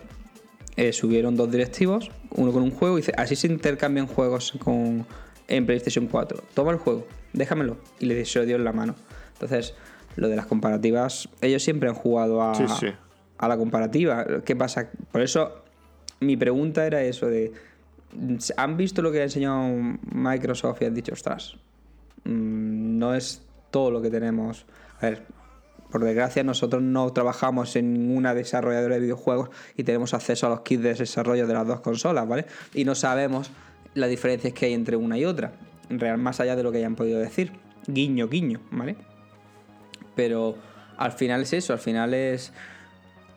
Eh, subieron dos directivos, uno con un juego, y dice, así se intercambian juegos con, en PlayStation 4. Toma el juego, déjamelo. Y le se lo dio en la mano. Entonces, lo de las comparativas, ellos siempre han jugado a, Sí, sí. a la comparativa. ¿Qué pasa? Por eso mi pregunta era eso de, ¿han visto lo que ha enseñado Microsoft y han dicho, ostras, mm, no es todo lo que tenemos? A ver, por desgracia nosotros no trabajamos en ninguna desarrolladora de videojuegos y tenemos acceso a los kits de desarrollo de las dos consolas, ¿vale? Y no sabemos las diferencias que hay entre una y otra, real más allá de lo que hayan podido decir. Guiño, guiño, ¿vale? Pero al final es eso, al final es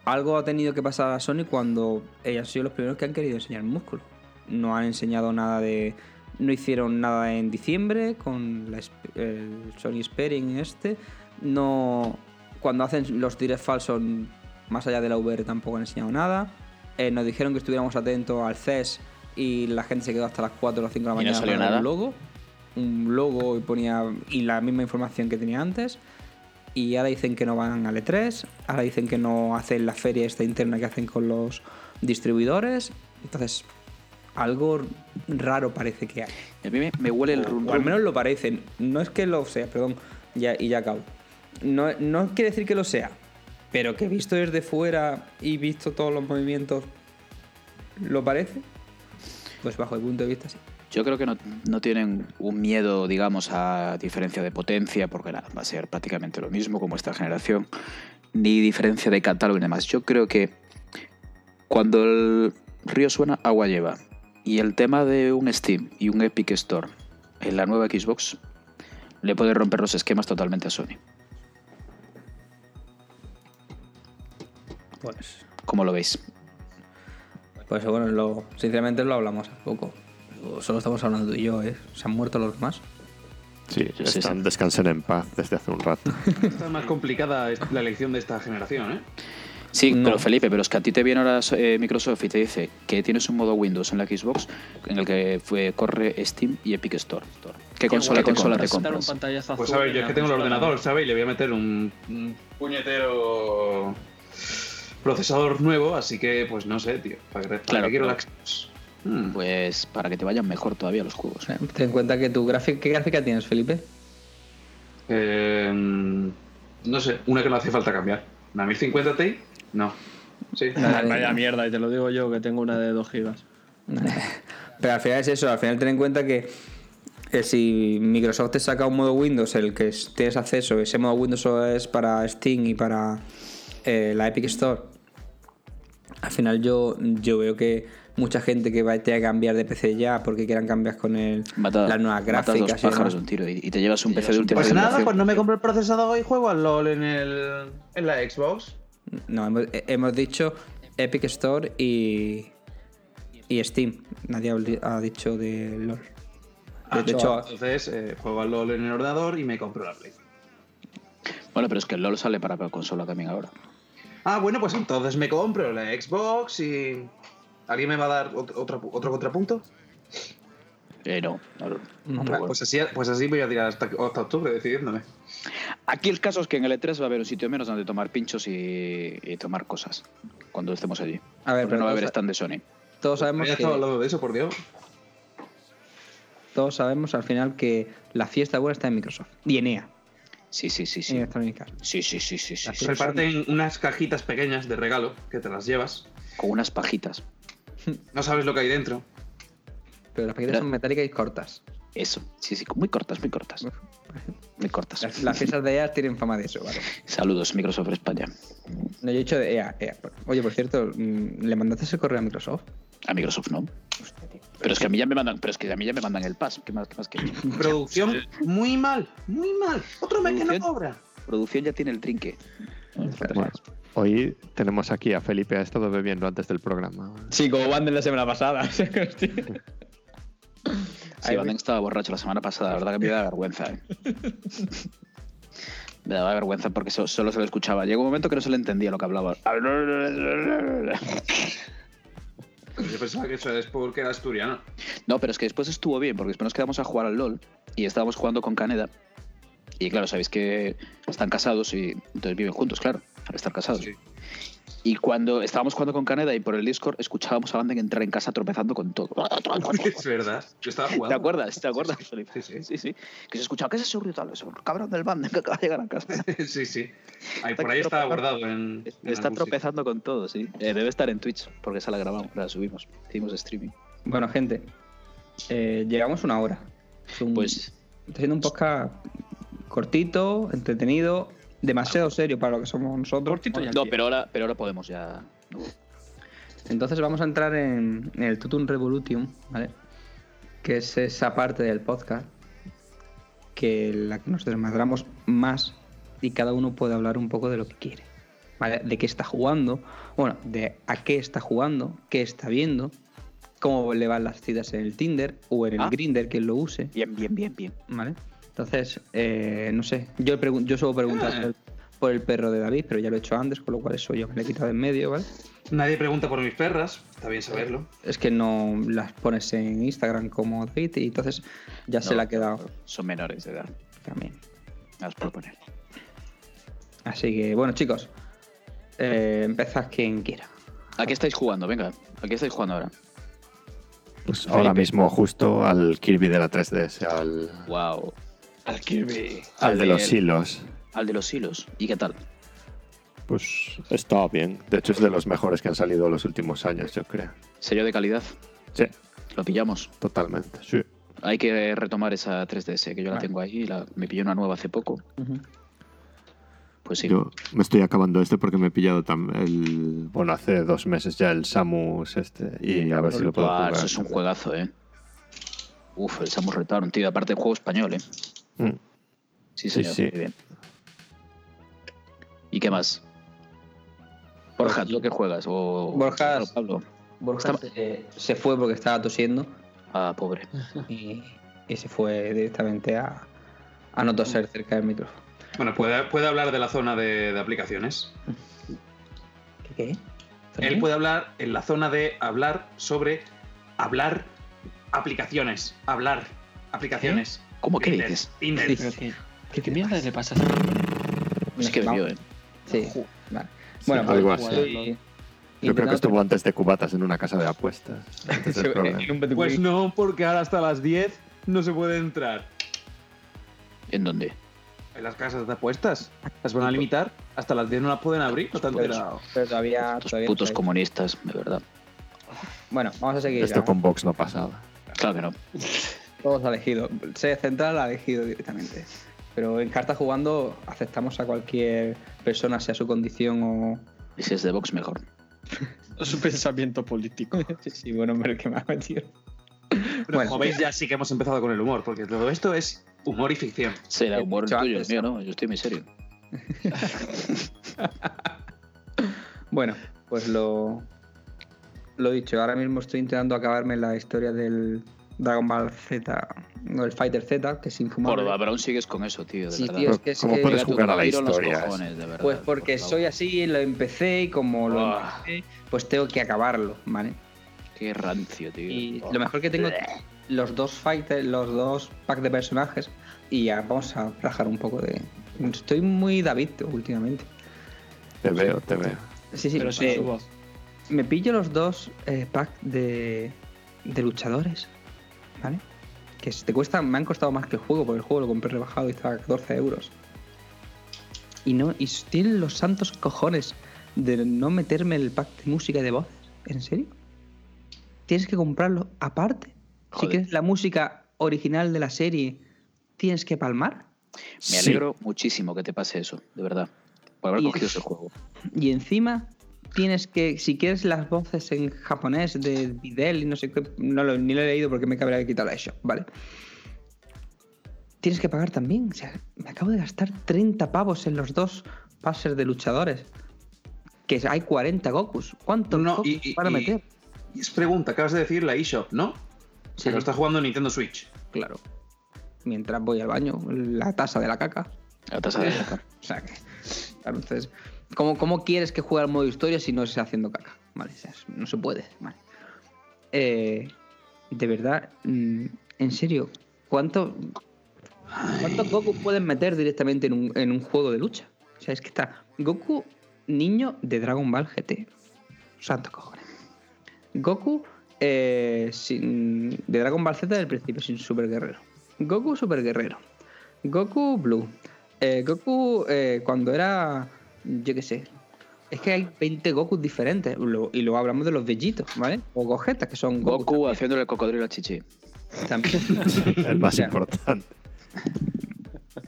algo ha tenido que pasar a Sony cuando ellos han sido los primeros que han querido enseñar músculo. No han enseñado nada de. No hicieron nada en diciembre con la el Sony Sparing este. No. Cuando hacen los direct falsos, más allá de la VR, tampoco han enseñado nada. Eh, nos dijeron que estuviéramos atentos al CES y la gente se quedó hasta las 4 o las 5 de la ¿Y no mañana salió ver nada? un logo. Un logo y ponía. y la misma información que tenía antes. Y ahora dicen que no van al E3, ahora dicen que no hacen la feria esta interna que hacen con los distribuidores. Entonces, algo raro parece que hay. A mí me, me huele el rum O al menos lo parece. No es que lo sea, perdón, ya, y ya acabo. No, no quiere decir que lo sea, pero que visto desde fuera y visto todos los movimientos, ¿lo parece? Pues bajo el punto de vista sí. Yo creo que no, no tienen un miedo, digamos, a diferencia de potencia, porque nada, va a ser prácticamente lo mismo como esta generación, ni diferencia de catálogo y demás. Yo creo que cuando el río suena, agua lleva. Y el tema de un Steam y un Epic Store en la nueva Xbox le puede romper los esquemas totalmente a Sony. Pues, ¿Cómo lo veis? pues bueno, lo, sinceramente lo hablamos hace poco. Solo estamos hablando tú y yo, ¿eh? Se han muerto los demás. Sí, están, sí. descansen en paz desde hace un rato. Está más complicada la elección de esta generación, ¿eh? Sí, No. pero Felipe, pero es que a ti te viene ahora eh, Microsoft y te dice que tienes un modo Windows en la Xbox en el que fue, corre Steam y Epic Store. ¿Qué consola, guay, consola te compras? compras? un pantallazo Pues a ver, yo es que tengo el ordenador, ¿sabes? Y le voy a meter un, un puñetero procesador nuevo, así que pues no sé, tío. ¿Para qué, para Claro, qué quiero la Xbox? Hmm. Pues para que te vayan mejor todavía los juegos. Sea, ten en cuenta que tu gráfica, ¿qué gráfica tienes, Felipe? Eh, no sé, una que no hace falta cambiar. ¿Una 1050 Ti? No. Sí. Vale. Vaya mierda, y te lo digo yo que tengo una de 2 gigas. Pero al final es eso, al final ten en cuenta que eh, si Microsoft te saca un modo Windows, el que es- tienes acceso, ese modo Windows solo es para Steam y para eh, la Epic Store. Al final yo, yo veo que mucha gente que va a tener que cambiar de PC ya porque quieran cambiar con el, Mata, las nuevas gráficas. dos y demás. pájaros de un tiro y, y te llevas un PC de última Pues nada, pues no me compro el procesador y juego al LOL en, el, en la Xbox. No, hemos, eh, hemos dicho Epic Store y, y Steam. Nadie ha dicho de LOL. Ah, de hecho, entonces eh, juego al LOL en el ordenador y me compro la Play. Bueno, pero es que el LOL sale para consola también ahora. Ah, bueno, pues entonces me compro la Xbox y. ¿Alguien me va a dar ot- otro, otro contrapunto? Eh, no, no, no, bueno. Pues así, pues así voy a tirar hasta, hasta octubre decidiéndome. Aquí el caso es que en el E3 va a haber un sitio menos donde tomar pinchos y, y tomar cosas cuando estemos allí. A ver, Porque pero no va a haber stand de Sony. todos sabemos Ya que hablando de eso, por Dios. todos sabemos al final que la fiesta buena está en Microsoft y en EA, Sí, sí, sí, en sí. Arts. Sí, sí, sí, sí, sí. Reparten unas cajitas pequeñas de regalo que te las llevas. Con unas pajitas. No sabes lo que hay dentro. Pero las paquetes Pero- son metálicas y cortas. Eso, sí, sí, muy cortas, muy cortas. Muy cortas. Las, las fiestas de EA tienen fama de eso, ¿vale? Saludos, Microsoft España. No, yo he dicho de EA, EA. Oye, por cierto, mm, ¿le mandaste ese correo a Microsoft? A Microsoft no. Pero es que a mí ya me mandan, pero es que a mí ya me mandan el pass. ¿Qué más, qué más quieres? Producción muy mal, muy mal. Otro mes que no cobra. Producción ya tiene el trinque. Bueno, hoy tenemos aquí a Felipe, ha estado bebiendo antes del programa. Sí, como van de la semana pasada. Sí, Van estaba borracho la semana pasada, la verdad que me da vergüenza. ¿eh? Me daba vergüenza porque so- solo se lo escuchaba. Llegó un momento que no se le entendía lo que hablaba. Yo pensaba que eso es porque era asturiano. No, pero es que después estuvo bien, porque después nos quedamos a jugar al LOL y estábamos jugando con Caneda. Y claro, sabéis que están casados y entonces viven juntos, claro, al estar casados. Sí. Y cuando estábamos jugando con Caneda y por el Discord escuchábamos a Banden entrar en casa tropezando con todo. es verdad. Yo estaba jugando. ¿Te acuerdas? ¿Te acuerdas, Sí, Felipe? sí, sí. sí, sí. Que se escuchaba, ¿qué es ese ruido tal? Eso, el cabrón del Banden que acaba de llegar a casa. sí, sí. Ahí, por ahí está guardado en. en Está tropezando con todo, sí. Eh, debe estar en Twitch, porque esa la grabamos, la subimos. Hicimos streaming. bueno, gente, eh, llegamos una hora. Es un- Pues Está siendo un podcast cortito, entretenido, demasiado serio para lo que somos nosotros. No, pero ahora, pero ahora podemos ya. Entonces vamos a entrar en, en el Tutum Revolution, ¿vale? Que es esa parte del podcast que la que nos desmadramos más y cada uno puede hablar un poco de lo que quiere, ¿vale? De qué está jugando, bueno, de a qué está jugando, qué está viendo, cómo le van las citas en el Tinder o en el Ah. Grinder, quien lo use, Bien, bien, bien, bien. ¿vale? Entonces, eh, no sé, yo, yo suelo preguntar por el, por el perro de David, pero ya lo he hecho antes, con lo cual eso yo me lo he quitado en medio, ¿vale? Nadie pregunta por mis perras. Está bien saberlo. Es que no las pones en Instagram como David y entonces ya se le ha quedado Son menores de edad. también. Las puedo poner. Así que, bueno, chicos, eh, empezad quien quiera. ¿A qué estáis jugando? Venga, ¿a qué estáis jugando ahora? Pues ahora mismo justo al Kirby de la 3DS, al, Wow. Al Kirby. al de los hilos. Al de los hilos. ¿Y qué tal? Pues está bien. De hecho es de los mejores que han salido los últimos años, yo creo. Sello de calidad. Sí, Lo pillamos. totalmente. Sí. Hay que retomar esa 3DS, que yo la tengo ahí. La, me pillé una nueva hace poco. Pues sí. Yo me estoy acabando este porque me he pillado tam- el. Bueno, hace dos meses ya el Samus este. Y a ver si lo puedo jugar. eso es un juegazo, eh. Uf, el Samus Return, tío. Aparte de juego español, eh. Mm. Sí, Sí, señor. sí. Muy bien. ¿Y qué más? Borja, ¿tú qué juegas? O Borja- o Pablo. Borja se, se fue porque estaba tosiendo Ah, pobre. y, y se fue directamente a, a no toser cerca del micrófono. Bueno, puede, puede hablar de la zona de, de aplicaciones. ¿Qué? qué? Él puede hablar en la zona de hablar sobre hablar aplicaciones. Hablar aplicaciones. ¿Cómo que Tinder, dices? ¿qué, ¿Qué- ¿Qué mierda le pasa a? Es que Vamos. bebió, eh. Sí, vale. Bueno, algo pues, así. estoy Yo creo que estuvo antes de cubatas en una casa de apuestas. Pues no, porque ahora hasta las 10 no se puede entrar. ¿En dónde? En las casas de apuestas. Las van a limitar. Hasta las 10 no las pueden abrir. No Pues-. Pero todavía, Estos todavía putos no sé. comunistas, de verdad. Bueno, vamos a seguir. Esto ya. con Vox no pasaba. Claro que no. Todos ha elegido. Sede central ha elegido directamente. Pero en cartas jugando aceptamos a cualquier persona, sea su condición o. Y si es de Vox, mejor. Su pensamiento político. sí, sí, bueno, hombre, que me ha metido. Pero Bueno. como veis, ya sí que hemos empezado con el humor. Porque todo esto es humor y ficción. Será He humor tuyo, el antes, mío ¿no? no. Yo estoy muy serio. Bueno, pues lo. Lo dicho, ahora mismo estoy intentando acabarme la historia del Dragon Ball Z, no, el Fighter Z, que es infumable. Por, aún sigues con eso, tío. De Sí, verdad. tío, es que es ¿Cómo que- puedes jugar a la historia? cojones, de verdad, Pues por porque soy así, lo empecé y como lo empecé, pues tengo que acabarlo, ¿vale? Qué rancio, tío. Y Oh. lo mejor que tengo los dos fighters, los dos packs de personajes y ya vamos a rajar un poco de. Estoy muy David últimamente. Te veo, te veo. Sí, sí. Pero voz. me pillo los dos eh, packs de, de luchadores, ¿vale? Que si te cuesta, me han costado más que el juego, porque el juego lo compré rebajado y estaba a 14 euros. Y no, y tienen los santos cojones de no meterme el pack de música y de voces. ¿En serio? Tienes que comprarlo aparte. Si Joder. quieres la música original de la serie, tienes que palmar. Me alegro muchísimo que te pase eso, de verdad. Por haber Y- cogido ese juego. Y encima tienes que, si quieres las voces en japonés de Videl y no sé qué, no lo, ni lo he leído porque me cabría quitar la eShop, ¿vale? Tienes que pagar también. O sea, me acabo de gastar 30 pavos en los dos pases de luchadores. Que hay 40 Gokus. ¿Cuántos No, Gokus y- y- para y- meter? Y es pregunta, acabas de decir la eShop, ¿no? Sí. Pero está jugando Nintendo Switch. Claro. Mientras voy al baño, la tasa de la caca. La tasa de sacar. O sea que. Claro, entonces. ¿Cómo, cómo quieres que juegue al modo historia si no es haciendo caca? Vale, o sea, no se puede. Vale. Eh, de verdad, mm, en serio, ¿cuánto, ¿cuántos Goku pueden meter directamente en un, en un juego de lucha? O sea, es que está Goku, niño de Dragon Ball GT. Santo cojones. Goku eh, sin- de Dragon Ball Z del principio, sin Super Guerrero. Goku Super Guerrero. Goku Blue. Eh, Goku eh, cuando era, yo qué sé. Es que hay 20 Goku diferentes. Lo- y luego hablamos de los Bellitos, ¿vale? O Gogeta, que son Goku. Goku haciéndole el cocodrilo a Chichi. también. El más O sea, importante.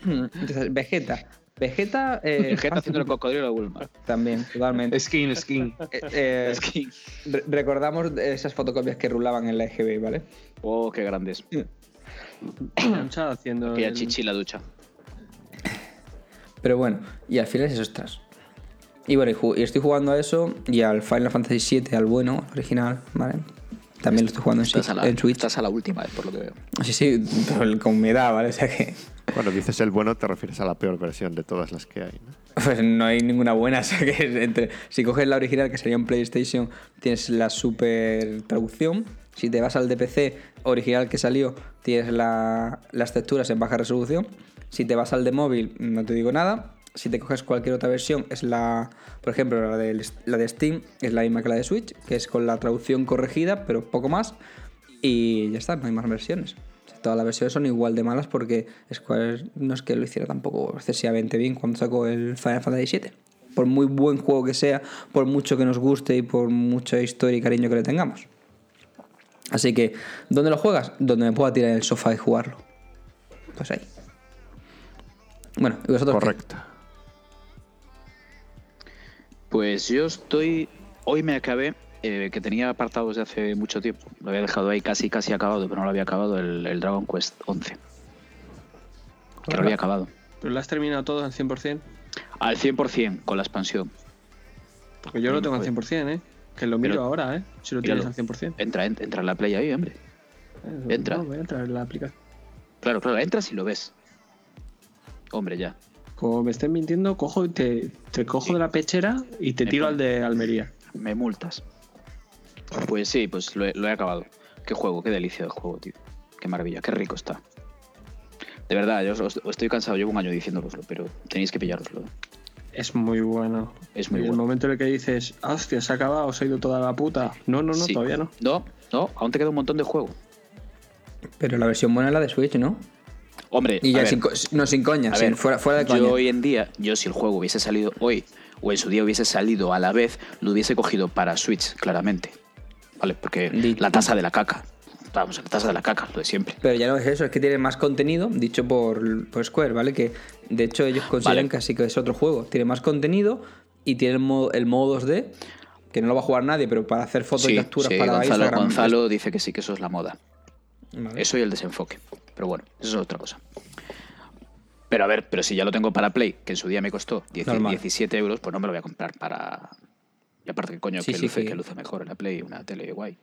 Entonces, Vegeta. Vegeta. Eh, Vegeta haciéndole el cocodrilo a Bulma. También, totalmente. Skin, skin. Eh, eh, re- recordamos esas fotocopias que rulaban en la EGB, ¿vale? Oh, qué grandes. Haciendo. Aquella el- Chichi la ducha. Pero bueno, y al final es eso, ostras. Y bueno, y, estoy jugando a eso y al Final Fantasy VII, al bueno, al original, ¿vale? También lo estoy jugando en, Estás Switch- a, la, en Switch. estás a la última, eh, por lo que veo. Sí, sí, pero con mi edad, ¿vale? O sea que Cuando dices el bueno, te refieres a la peor versión de todas las que hay, ¿no? pues no hay ninguna buena. O sea que entre, si coges la original, que sería en PlayStation, tienes la super traducción. Si te vas al DPC original que salió, tienes la- las texturas en baja resolución. Si te vas al de móvil, no te digo nada. Si te coges cualquier otra versión, es la, por ejemplo, la de, la de Steam, es la misma que la de Switch, que es con la traducción corregida, pero poco más. Y ya está, no hay más versiones. Todas las versiones son igual de malas porque Square no es que lo hiciera tampoco excesivamente bien cuando sacó el Final Fantasy VII. Por muy buen juego que sea, por mucho que nos guste y por mucha historia y cariño que le tengamos. Así que, ¿dónde lo juegas? Donde me pueda tirar en el sofá y jugarlo. Pues ahí. Bueno, ¿y vosotros? qué? Correcto. Pues yo estoy. Hoy me acabé, eh, que tenía apartado desde hace mucho tiempo. Lo había dejado ahí casi, casi acabado, pero no lo había acabado, el, el Dragon Quest 11. Que lo había acabado. ¿Pero lo has terminado todo al 100%? Al 100% con la expansión. Porque yo lo tengo al 100%, ¿eh? Que lo miro Pero- ahora, ¿eh? Si lo tienes al 100%. Entra, en- entra en la Play ahí, hombre. Eh, entra. no, voy a entrar en la aplicación. Claro, claro, entras y lo ves. Hombre, ya. Como me estén mintiendo, cojo y te, te cojo de la pechera y te Me tiro al de Almería. Me multas. Pues sí, pues lo he, lo he acabado. Qué juego, qué delicia de juego, tío. Qué maravilla, qué rico está. De verdad, yo os- os- estoy cansado, llevo un año diciéndoloslo, pero tenéis que pillároslo. Es muy bueno. Es muy y el bueno. momento en el que dices, "Ah, hostia, se ha acabado, se ha ido toda la puta. No, no, no, Sí. todavía no. No, no, aún te queda un montón de juego. Pero la versión buena es la de Switch, ¿no? Hombre, Y ya ver, sin, co- no, sin coña, a sin- ver, fuera, fuera de coña. yo hoy en día, yo si el juego hubiese salido hoy o en su día hubiese salido a la vez, lo hubiese cogido para Switch, claramente. ¿Vale? Porque Di- la tasa de la caca. Vamos, la tasa de la caca, lo de siempre. Pero ya no es eso, es que tiene más contenido, dicho por, por Square, ¿vale? Que de hecho ellos consideran Vale. casi que es otro juego. Tiene más contenido y tiene el modo, el modo 2D, que no lo va a jugar nadie, pero para hacer fotos y capturas sí, para Gonzalo, Instagram. Gonzalo dice que sí, que eso es la moda. Vale. Eso y el desenfoque. Pero bueno, eso es otra cosa. Pero a ver, pero si ya lo tengo para Play, que en su día me costó 10 Normal. 17 euros, pues no me lo voy a comprar para, Y aparte, que coño, Sí, que, sí, luce, que- que luce mejor en la Play, una tele guay.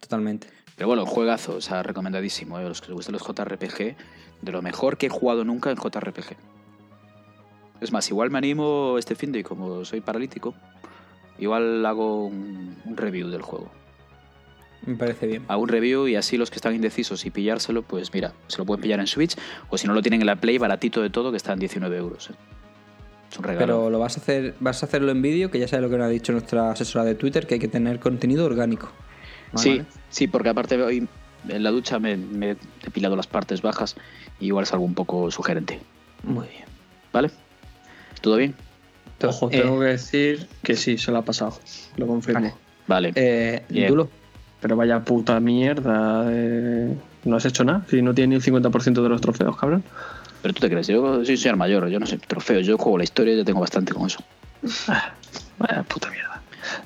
Totalmente. Pero bueno, juegazo, o sea, recomendadísimo. ¿eh? Los que os gusten los JRPG, de lo mejor que he jugado nunca en JRPG. Es más, igual me animo este fin de, y como soy paralítico, igual hago un, un review del juego. Me parece bien. Hago un review y así los que están indecisos y pillárselo, pues mira, se lo pueden pillar en Switch o si no lo tienen en la Play, baratito de todo, que está en 19 euros. ¿eh? Es un regalo. Pero lo vas a hacer, vas a hacerlo en vídeo, que ya sabes lo que nos ha dicho nuestra asesora de Twitter, que hay que tener contenido orgánico. Sí, Vale. sí, porque aparte hoy en la ducha me, me he depilado las partes bajas y igual es algo un poco sugerente. Muy bien. ¿Vale? ¿Todo bien? Ojo, Eh, tengo que decir que sí, se lo ha pasado. Lo confirmo. Vale. Vale. Eh. Dulo, Pero vaya puta mierda. eh, No has hecho nada. Si no tienes ni el 50% de los trofeos, cabrón. Pero tú te crees, yo soy señor mayor, yo no sé, trofeos, yo juego la historia y ya tengo bastante con eso. Vaya puta mierda.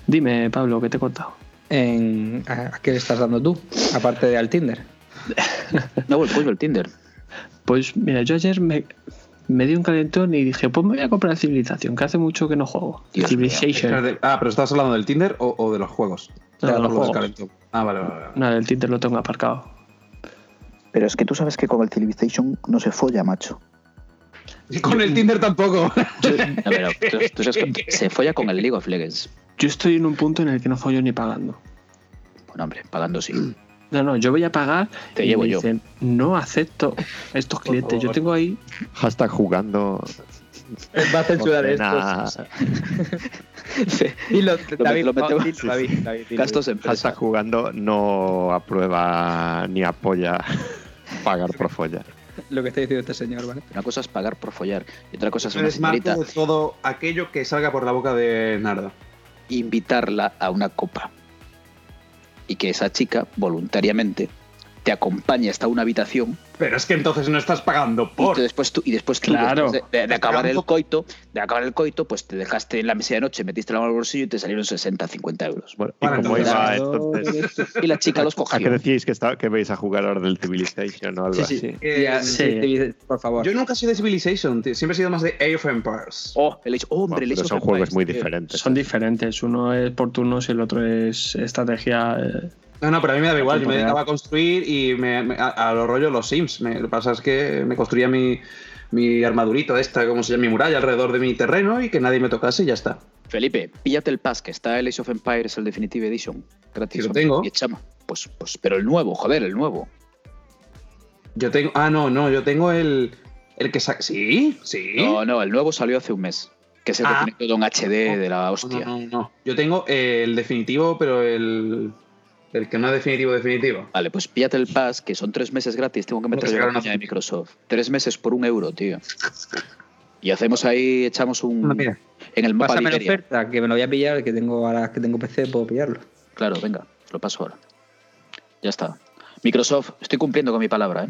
Dime, Pablo, ¿qué te he contado? en, ¿a, a qué le estás dando tú? Aparte de al Tinder. No, el pollo, el Tinder. Pues mira, yo ayer me, me di un calentón y dije, pues me voy a comprar Civilización, que hace mucho que no juego. Dios Civilization. Ah, pero ¿estás hablando del Tinder o, o de los juegos? No, de los juegos. Ah, vale, vale. vale. Nada, el Tinder lo tengo aparcado. Pero es que tú sabes que con el Civilization no se folla, macho. Y con el Tinder tampoco. Tú, tú sabes que se folla con el League of Legends. Yo estoy en un punto en el que no follo ni pagando. Bueno, hombre, pagando sí. No, no, yo voy a pagar. Te y llevo me yo. dicen, no acepto estos clientes. Yo tengo ahí. Hashtag jugando. Va a censurar Ordena- Dilo, David, lo metemos- dilo, David, David, dilo. Gastos en Hashtag jugando no aprueba ni apoya pagar por follar. Lo que está diciendo este señor, ¿vale? Una cosa es pagar por follar y otra cosa es una Es señorita de todo aquello que salga por la boca de Narda. invitarla a una copa y que esa chica voluntariamente te acompañe hasta una habitación Pero es que entonces no estás pagando y por. que después tú y después tú Claro. después de, acabar el coito de acabar el coito pues te dejaste en la mesa de noche metiste la mano al bolsillo y te salieron 60 50 euros Bueno, ¿y Bueno, entonces- iba entonces? y la chica los ¿A qué cogió decíais que, está, que vais a jugar ahora del Civilization o algo Sí, sí. así? Eh, Ya, sí. por favor. Yo nunca he sido de Civilization, tío. siempre he sido más de Age of Empires. oh el oh, hombre Bueno, el pero Age son of juegos Empires, muy diferentes. Son diferentes. Uno es por turnos y el otro es estrategia. eh, No, no, pero a mí me daba igual. Yo me dedicaba a construir y me, me- a, a los rollos los Sims. Me- lo que pasa es que me construía mi, mi armadurito esta, como se llama, mi muralla alrededor de mi terreno y que nadie me tocase y ya está. Felipe píllate el pass que está el Age of Empires el Definitive Edition gratis lo tengo. y echama pues pues pero el nuevo joder el nuevo Yo tengo. Ah, no, no, yo tengo el. El que saca. ¿Sí? ¿Sí? no no el nuevo salió hace un mes que es el Ah. tiene todo un HD de la hostia no, no, no. Yo tengo el definitivo, pero el. El que no es definitivo, definitivo. Vale, pues píllate el pass, que son tres meses gratis. Tengo que meter la de Microsoft. Tres meses por un euro, tío. Y hacemos ahí, echamos un. Ah, mira. En el mapa Pásame la oferta, que me lo voy a pillar, que tengo ahora que tengo PC, puedo pillarlo. Claro, venga, lo paso ahora. Ya está. Microsoft, estoy cumpliendo con mi palabra, ¿eh?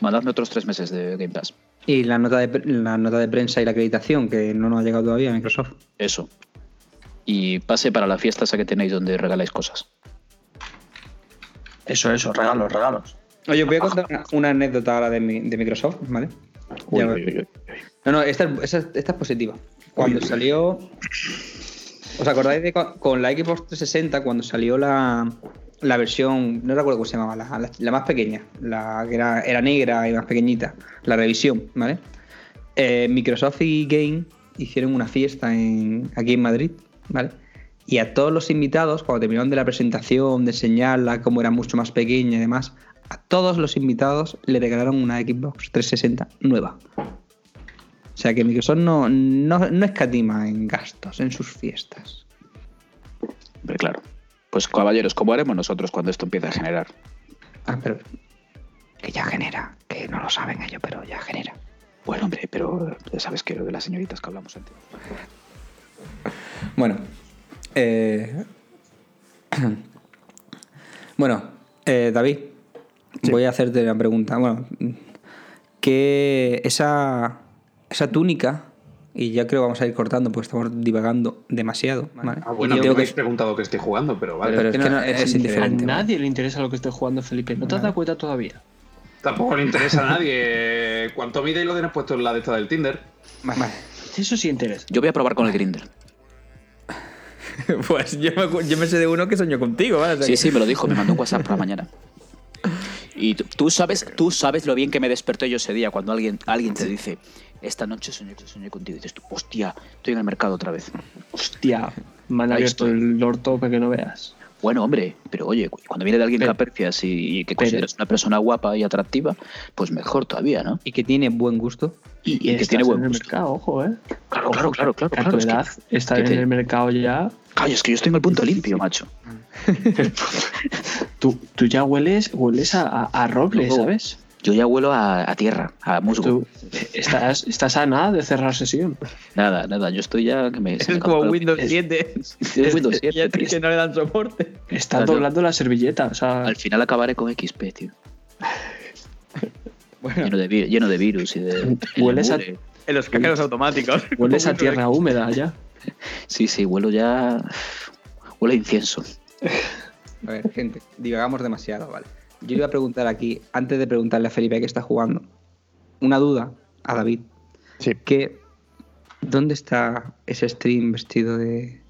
Mandadme otros tres meses de Game Pass. Y la nota de, la nota de prensa y la acreditación, que no nos ha llegado todavía a Microsoft. Eso. Y pase para la fiesta esa que tenéis donde regaláis cosas. Eso, eso, regalos, regalos. Oye, os voy a contar una, una anécdota ahora de, mi- de Microsoft, ¿vale? Uy, Ya uy, uy, uy. No, no, esta, es- esa- esta es positiva. Cuando salió. ¿Os acordáis de con la Xbox 360 cuando salió la, la versión, no recuerdo cómo se llamaba, la, la- la más pequeña, la que era, era negra y más pequeñita, la revisión, ¿vale? Eh, Microsoft y Game hicieron una fiesta en, aquí en Madrid, ¿vale? Y a todos los invitados, cuando terminaron de la presentación, de enseñarla, cómo era mucho más pequeña y demás, a todos los invitados le regalaron una Xbox 360 nueva. O sea que Microsoft no, no, no escatima en gastos en sus fiestas. Hombre, claro. Pues caballeros, ¿cómo haremos nosotros cuando esto empiece a generar? Ah, pero. Que ya genera. Que no lo saben ellos, pero ya genera. Bueno, hombre, pero ya sabes que lo de las señoritas que hablamos antes. Bueno. Eh, bueno, eh, David. Voy a hacerte una pregunta. Bueno, que esa, esa túnica, y ya creo que vamos a ir cortando porque estamos divagando demasiado. ¿vale? Ah, bueno, Y me habéis que- preguntado que estoy jugando, pero vale. Pero es que no- es A indiferente. ¿vale? nadie le interesa lo que esté jugando Felipe. ¿No te has dado cuenta todavía? Tampoco le interesa a nadie. ¿Cuánto mide y lo tienes puesto en la de esta del Tinder? Vale. Eso sí interesa. Yo voy a probar con el Grinder. Pues yo me, yo me sé de uno que soñó contigo, ¿vale? O sea Sí, que- sí, me lo dijo, me mandó un WhatsApp por la mañana. Y tú, sabes, tú sabes lo bien que me desperté yo ese día cuando alguien, alguien te dice, esta noche soñé, soñé contigo. Y dices tú, hostia, estoy en el mercado otra vez. Hostia, me han abierto estoy. el orto para que no veas. Bueno, hombre, pero oye, cuando viene de alguien que Pero- aprecias y, y que consideras una persona guapa y atractiva, pues mejor todavía, ¿no? Y que tiene buen gusto. Y, y que estás tiene buen en el gusto. mercado, ojo, eh. Claro, claro, claro, claro. Claro, tu es que- edad, estar que en te- el mercado ya. Calla, es que yo estoy en el punto limpio, macho. Tú, tú ya hueles, hueles a, a- a roble. ¿sabes? Yo ya huelo a, a tierra, a musgo. Tú estás, estás a nada de cerrar sesión. Nada, nada, yo estoy ya que me... se me Es como Windows es- 7. es Windows 7, Ya que no le dan soporte. Estás Claro. doblando la servilleta, o sea. Al final acabaré con XP, tío. Bueno, Lleno de, vi- lleno de virus y de... Hueles a- en los cajeros automáticos. Hueles a tierra húmeda ya. Sí, sí, huelo ya... Huele a incienso. A ver, gente, divagamos demasiado, ¿vale? Yo iba a preguntar aquí, antes de preguntarle a Felipe que está jugando, una duda a David. Sí. Que, ¿Dónde está ese stream vestido de,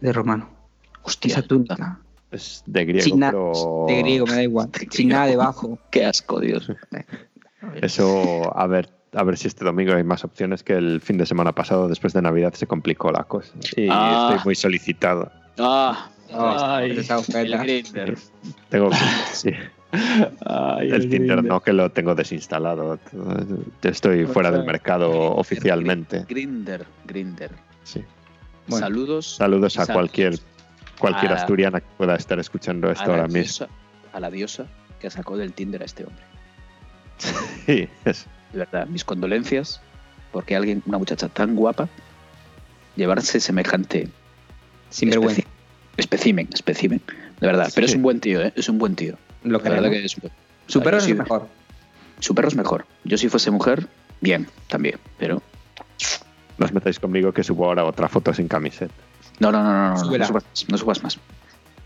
de romano? Hostia. Esa túnica. Es de griego, Sin pero. De griego, me da igual. De Sin nada debajo. Qué asco, Dios. Eso, a ver, a ver si este domingo hay más opciones que el fin de semana pasado, después de Navidad, se complicó la cosa. Y Ah. estoy muy solicitado. Ah, Ay, el. Tengo sí, Ay, el Tinder Grindr. no, que lo tengo desinstalado. Estoy fuera del mercado oficialmente. Grinder, Grinder. Sí. Bueno, Saludos. Saludos a cualquier cualquier a- asturiana que pueda estar escuchando esto ahora mismo. A la diosa que sacó del Tinder a este hombre. Sí, es- De verdad, mis condolencias. Porque alguien, una muchacha tan guapa, llevarse semejante Sin vergüenza. especi- especimen, especimen. De verdad, pero Sí. es un buen tío, ¿eh? Es un buen tío. Lo La verdad que es un buen- Su perro es sí- mejor. Su perro es mejor. Yo si fuese mujer, bien, también. Pero no os metáis conmigo que subo ahora otra foto sin camiseta. no, no, no, no, no, no, subas, más, no subas más.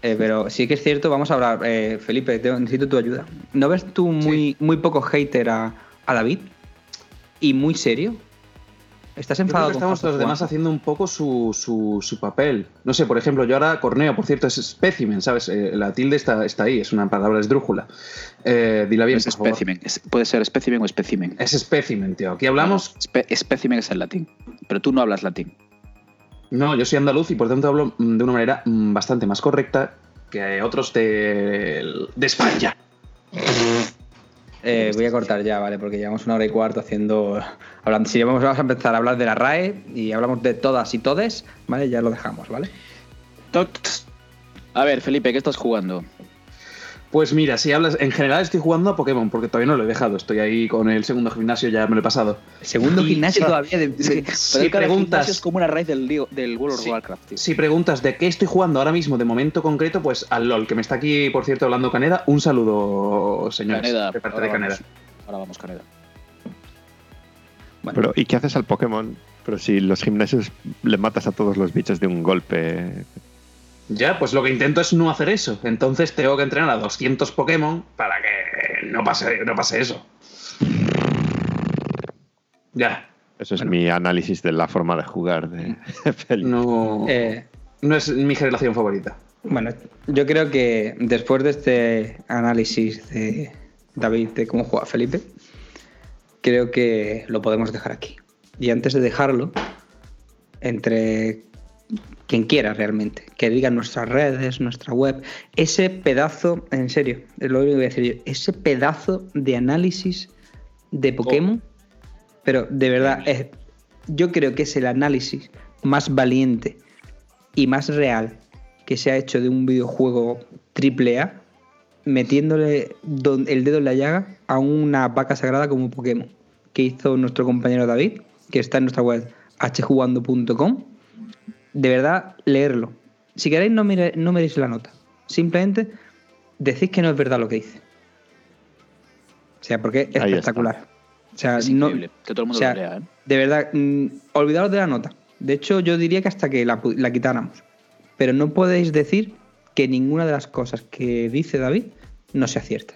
Eh, pero sí que es cierto, vamos a hablar. Eh, Felipe, te- necesito tu ayuda. ¿No ves tú muy, muy poco hater a, a David? ¿Y muy serio? ¿Estás Yo creo enfadado que con estamos Juan? los demás haciendo un poco su, su, su papel. No sé, por ejemplo, yo ahora Corneo, por cierto, es specimen, ¿sabes? Eh, la tilde está, está ahí, es una palabra esdrújula. Eh, dila bien, Es por favor. espécimen. Es- puede ser espécimen o espécimen. Es specimen, tío. Aquí hablamos. Espe- espécimen es el latín. Pero tú no hablas latín. No, yo soy andaluz y por tanto hablo mm, de una manera mm, bastante más correcta que otros de, de España. Eh, voy a cortar ya, ¿vale? Porque llevamos una hora y cuarto haciendo. Hablando. Si vamos, vamos a empezar a hablar de la RAE y hablamos de todas y todes, ¿vale? Ya lo dejamos, ¿vale? A ver, Felipe, ¿qué estás jugando? Pues mira, si hablas. En general estoy jugando a Pokémon porque todavía no lo he dejado. Estoy ahí con el segundo gimnasio, ya me lo he pasado. Segundo Y- gimnasio sí. todavía de. Sí. Pero Si es que cada preguntas- es como una raíz del, lío- del World of. Warcraft, tío. Si preguntas de qué estoy jugando ahora mismo de momento concreto, pues al LOL, que me está aquí, por cierto, hablando Caneda. Un saludo, señores. Caneda. de parte ahora de Caneda. vamos. Ahora vamos, Caneda. Bueno, Pero, ¿y qué haces al Pokémon? Pero si los gimnasios le matas a todos los bichos de un golpe. Ya, pues lo que intento es no hacer eso. Entonces tengo que entrenar a 200 Pokémon para que no pase, no pase eso. Ya. Eso es Bueno. mi análisis de la forma de jugar de Felipe. No, eh, no es mi generación favorita. Bueno, yo creo que después de este análisis de David de cómo juega Felipe, creo que lo podemos dejar aquí. Y antes de dejarlo, entre quien quiera realmente, que diga nuestras redes, nuestra web, ese pedazo, en serio, es lo único que voy a decir yo, ese pedazo de análisis de Pokémon, pero de verdad, es, yo creo que es el análisis más valiente y más real que se ha hecho de un videojuego triple A metiéndole don- el dedo en la llaga a una vaca sagrada como Pokémon que hizo nuestro compañero David, que está en nuestra web hjugando.com. De verdad, leerlo. Si queréis, no, mire, no miréis la nota. Simplemente decís que no es verdad lo que dice. O sea, porque es Ahí está. espectacular. O sea, Es no, increíble. Que todo el mundo o sea, lo lea, ¿eh? de verdad, mm, olvidaros de la nota. De hecho, yo diría que hasta que la, quitáramos. Pero no podéis decir que ninguna de las cosas que dice David no sea cierta.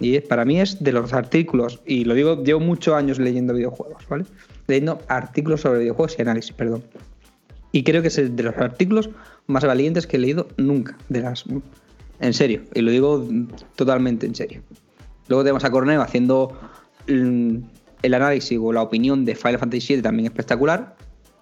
Y es- para mí es de los artículos, y lo digo, llevo muchos años leyendo videojuegos, ¿vale? Leyendo artículos sobre videojuegos y análisis, perdón. Y creo que es el de los artículos más valientes que he leído nunca. De las. En serio. Y lo digo totalmente en serio. Luego tenemos a Corneo haciendo mm, el análisis o la opinión de Final Fantasy VII también espectacular.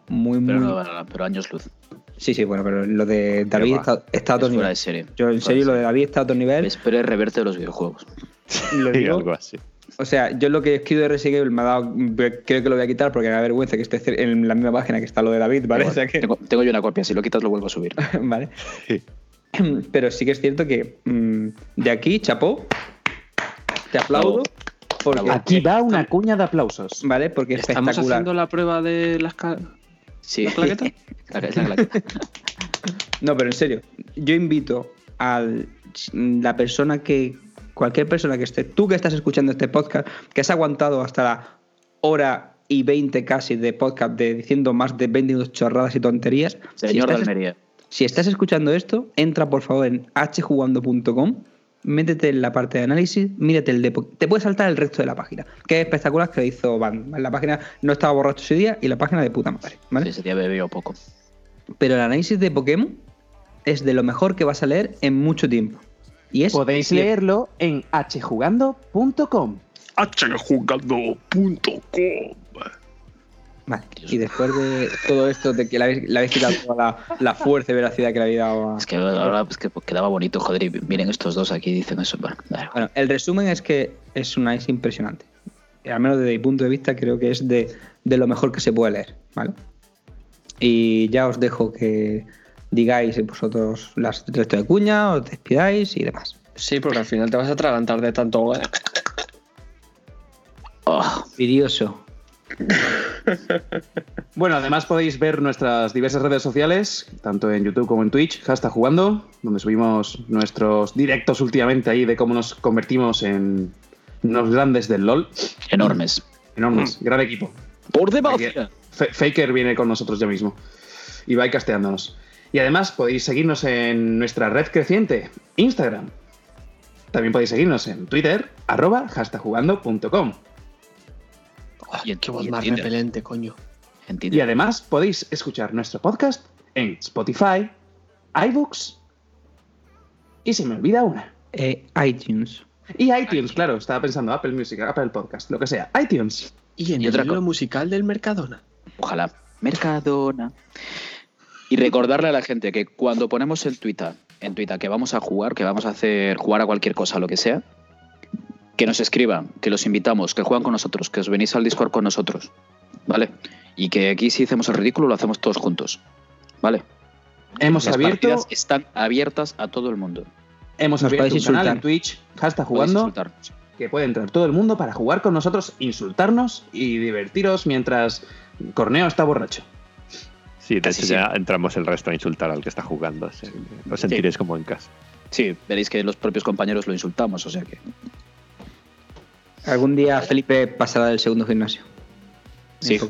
Muy, muy. Pero, no, no, pero años luz. Sí, sí, bueno, pero lo de David está, está a Es otro fuera nivel. de serie. Yo, en Fuera serio, de lo de serie. David está a otro nivel. Espero el reverte de los videojuegos. Lo digo- algo así. O sea, yo lo que escribo de Resident Evil me ha dado. Creo que lo voy a quitar porque me da vergüenza que esté en la misma página que está lo de David, ¿vale? O sea que- tengo, tengo yo una copia, si lo quitas lo vuelvo a subir. vale. Sí. Pero sí que es cierto que mm, de aquí, chapó, te aplaudo. Porque, Aquí va una cuña de aplausos. ¿Vale? Porque es ¿Estamos espectacular. haciendo la prueba de las ca- Sí. ¿La claqueta? La- la claqueta. No, pero en serio, yo invito a la persona que, cualquier persona que esté, tú que estás escuchando este podcast, que has aguantado hasta la hora y 20 casi de podcast de diciendo más de 20 minutos chorradas y tonterías. si Señor de estás, Almería. si estás escuchando esto, entra por favor en hjugando.com, métete en la parte de análisis, mírate el depo. Te puedes saltar el resto de la página, que es espectacular que lo hizo Van. La página no estaba borracho ese día y la página de puta madre. ¿vale? Sí, ese día bebió poco. Pero el análisis de Pokémon es de lo mejor que vas a leer en mucho tiempo. Y es Podéis cierto. leerlo en hjugando.com. Vale. Y después de todo esto, de que le habéis, le habéis quitado toda la, la fuerza y veracidad que le habéis dado a... Es que ahora es que quedaba bonito, joder, y miren estos dos aquí dicen eso. Bueno. Bueno, el resumen es que es un análisis impresionante. Y al menos desde mi punto de vista creo que es de, de lo mejor que se puede leer, ¿vale? Y ya os dejo que digáis vosotros las resto de cuña, os despidáis y demás. Sí, porque al final te vas a atragantar de tanto. Oh, Vidioso. Bueno, además podéis ver nuestras diversas redes sociales, tanto en YouTube como en Twitch, hashtag jugando, donde subimos nuestros directos últimamente ahí de cómo nos convertimos en unos grandes del LOL. enormes. Enormes, gran equipo. Por debajo. Faker viene con nosotros ya mismo y va casteándonos. Y además podéis seguirnos en nuestra red creciente, Instagram. También podéis seguirnos en Twitter, arroba hashtagjugando.com. Y en- Qué voz más Tinder, repelente, coño. en Y además podéis escuchar nuestro podcast en Spotify, iBooks y se me olvida una. Eh, iTunes. Y iTunes, claro, estaba pensando Apple Music, Apple Podcast, lo que sea. iTunes. Y en Y el otra musical del Mercadona. Ojalá. Mercadona. Y recordarle a la gente que cuando ponemos en Twitter, en Twitter que vamos a jugar, que vamos a hacer jugar a cualquier cosa, lo que sea, que nos escriban, que los invitamos, que juegan con nosotros, que os venís al Discord con nosotros, ¿vale? Y que aquí si hacemos el ridículo lo hacemos todos juntos, ¿vale? Hemos Las abierto, partidas están abiertas a todo el mundo. hemos Nos abierto un canal en Twitch, hashtag jugando, que puede entrar todo el mundo para jugar con nosotros, insultarnos y divertiros mientras Corneo está borracho. Sí, de Casi hecho ya entramos el resto a insultar al que está jugando. así que Os sentiréis como en casa. Sí, veréis que los propios compañeros lo insultamos, o sea que... Algún día Felipe pasará del segundo gimnasio. Sí.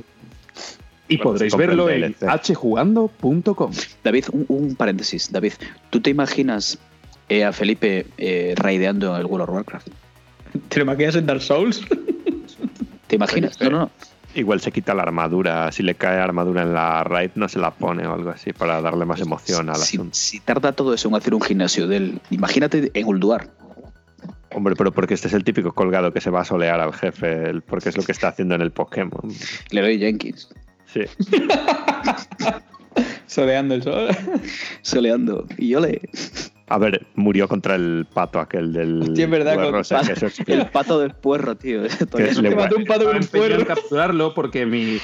Y Bueno, podréis verlo en hjugando.com. David, un, un paréntesis. David, ¿tú te imaginas eh, a Felipe eh, raideando en el World of Warcraft? ¿Te lo imaginas en Dark Souls? ¿Te imaginas? No, no, no. Igual se quita la armadura. Si le cae armadura en la raid, no se la pone o algo así para darle más emoción al si, asunto. si tarda todo eso en hacer un gimnasio del... Imagínate en Ulduar. Hombre, pero porque este es el típico colgado que se va a solear al jefe, porque es lo que está haciendo en el Pokémon. Leroy Jenkins. Sí. Soleando el sol. Soleando. Y yo le... A ver, murió contra el pato aquel del. Hostia, es verdad, puerro, con- o sea, que eso es- El pato del puerro, tío. Es no- le- mató un pato con un puerro. capturarlo porque mi,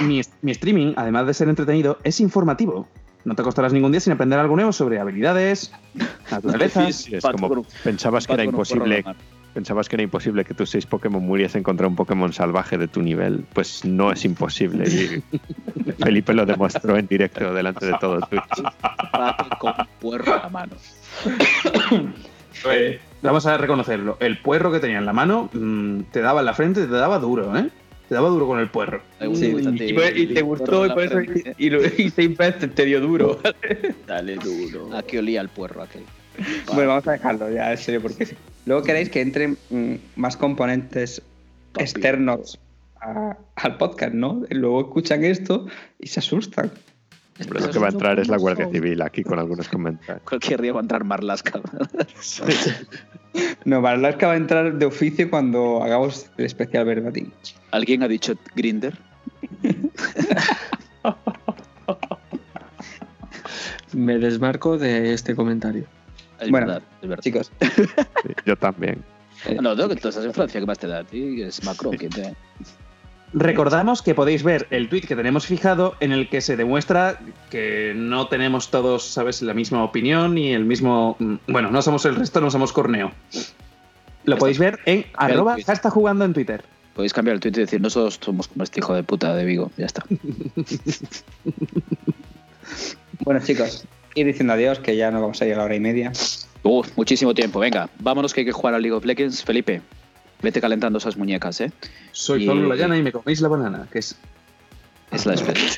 mi, mi streaming, además de ser entretenido, es informativo. No te acostarás ningún día sin aprender algo nuevo sobre habilidades, naturalezas. Sí, es Pato como pensabas que pato era imposible pensabas que era imposible que tus seis Pokémon muriesen contra un Pokémon salvaje de tu nivel pues no es imposible Felipe lo demostró en directo delante de todo Twitch Pato con puerro en la mano. Vamos a reconocerlo. El puerro que tenía en la mano mm, te daba en la frente, te daba duro, ¿eh? Te daba duro con el puerro. Sí, y, por- y te gustó y por eso y, lo- y seis veces te dio duro. Dale duro. A qué olía el puerro aquel. Bueno, vamos a dejarlo ya, en serio, porque sí. Luego queréis que entren mm, más componentes Papi. externos a- al podcast, ¿no? Luego escuchan esto y se asustan. Lo que va a entrar es la Guardia Civil aquí con algunos comentarios. Cualquier día va a entrar Marlaska. No, Marlaska va a entrar de oficio cuando hagamos el especial verbatim. ¿Alguien ha dicho Grinder? Me desmarco de este comentario. Es Bueno, verdad, es verdad. Chicos, Sí, yo también. No, tú, tú estás en Francia, ¿qué más te da a ti? Es Macron, que te... Recordamos que podéis ver el tweet que tenemos fijado en el que se demuestra que no tenemos todos, ¿sabes?, la misma opinión y el mismo. mm, Bueno, no somos el resto, no somos corneo. Lo podéis ver en arroba está jugando en Twitter. Podéis cambiar el tweet y decir, nosotros somos como este hijo de puta de Vigo. Ya está. bueno chicos, ir diciendo adiós, que ya nos vamos a ir a la hora y media. Uf, muchísimo tiempo. Venga, vámonos que hay que jugar a League of Legends. Felipe, vete calentando esas muñecas, ¿eh? Soy Y- Pablo Layana y me coméis la banana, que es. Es la despedida.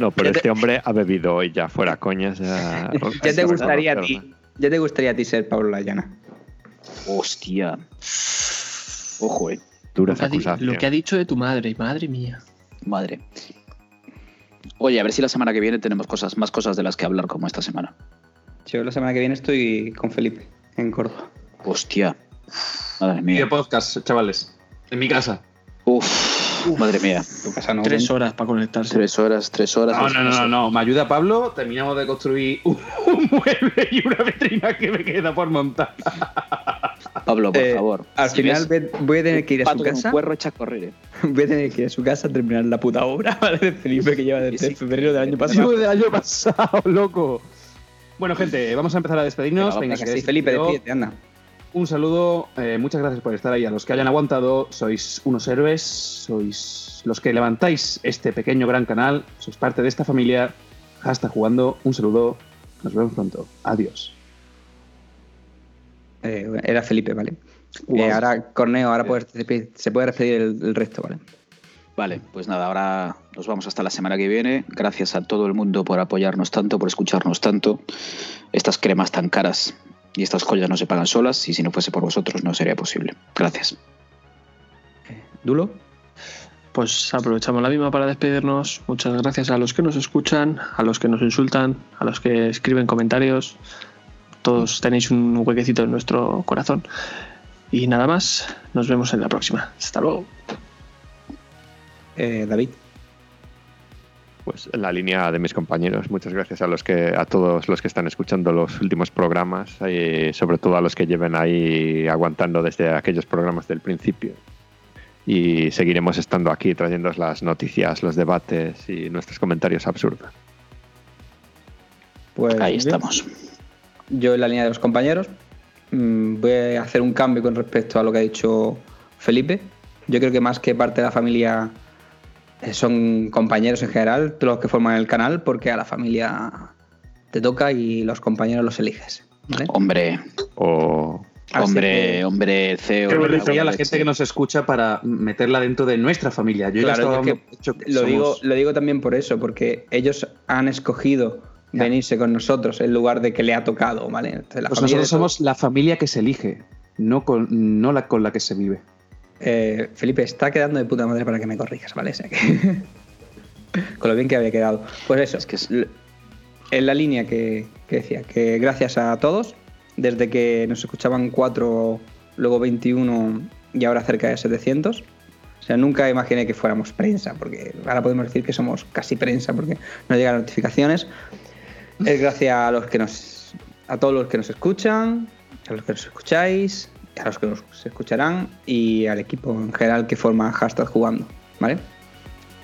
No, pero este hombre ha bebido hoy ya, fuera coñas. Ya, Ya te gustaría a ti, ya te gustaría a ti ser Pablo Layana. Hostia. Ojo, eh. Duras acusaciones. Lo que ha dicho de tu madre, madre mía. Madre. Oye, a ver si la semana que viene tenemos cosas, más cosas de las que hablar como esta semana. Yo la semana que viene estoy con Felipe, en Córdoba. Hostia. Madre mía. podcast, chavales. En mi casa. Uf. Madre mía. Tu casa no. Tres horas para conectarse. Tres horas, tres horas. No, no, no, no, no. Me ayuda Pablo. Terminamos de construir un, un mueble y una vitrina que me queda por montar. Pablo, por Eh, favor. Al Si final ves voy a tener que ir a su casa. puerro echa a correr, eh. Voy a tener que ir a su casa a terminar la puta obra ¿vale? de Felipe que lleva desde Sí. febrero del año pasado. del año pasado, loco. Bueno, gente, vamos a empezar a despedirnos. Venga, Venga, Venga, que sí, Felipe, despídete, anda. Un saludo, eh, muchas gracias por estar ahí. A los que hayan aguantado, sois unos héroes, sois los que levantáis este pequeño gran canal, sois parte de esta familia. Hasta jugando, un saludo, nos vemos pronto. Adiós. Eh, era Felipe, ¿vale? Eh, ahora, Corneo, ahora puedes se puede despedir el, el resto, ¿vale? Vale, pues nada, ahora nos vamos hasta la semana que viene. Gracias a todo el mundo por apoyarnos tanto, por escucharnos tanto. Estas cremas tan caras y estas joyas no se pagan solas y si no fuese por vosotros no sería posible. Gracias. ¿Dulo? Pues aprovechamos la misma para despedirnos. Muchas gracias a los que nos escuchan, a los que nos insultan, a los que escriben comentarios. Todos tenéis un huequecito en nuestro corazón. Y nada más, nos vemos en la próxima. Hasta luego. Eh, David. Pues en la línea de mis compañeros, muchas gracias a los que a todos los que están escuchando los últimos programas y sobre todo a los que lleven ahí aguantando desde aquellos programas del principio. Y seguiremos estando aquí trayéndoos las noticias, los debates y nuestros comentarios absurdos. Pues Ahí estamos. Yo en la línea de los compañeros mm, voy a hacer un cambio con respecto a lo que ha dicho Felipe. Yo creo que más que parte de la familia eh, son compañeros en general, todos los que forman el canal, porque a la familia te toca y los compañeros los eliges. ¿vale? Hombre, O Así hombre, que- hombre, CEO. Yo me la refería a la gente que nos escucha para meterla dentro de nuestra familia. Yo ya Claro, estaba es que que lo, digo, lo digo también por eso, porque ellos han escogido Ya. venirse con nosotros en lugar de que le ha tocado, ¿vale? Entonces, la Pues nosotros somos la familia que se elige, no, con, no la con la que se vive. Eh, Felipe, está quedando de puta madre para que me corrijas, ¿vale? O sea que- Con lo bien que había quedado. Pues eso, Es que es- en la línea que, que decía, que gracias a todos, desde que nos escuchaban 4, luego 21 y ahora cerca de 700. O sea, nunca imaginé que fuéramos prensa, porque ahora podemos decir que somos casi prensa porque nos llegan notificaciones. Es gracias a los que nos, a todos los que nos escuchan, a los que nos escucháis, a los que nos escucharán y al equipo en general que forma Hashtag Jugando, ¿vale?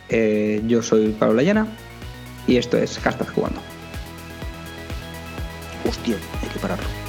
Eh, yo soy Pablo Layana y esto es Hashtag Jugando. Hostia, hay que pararlo.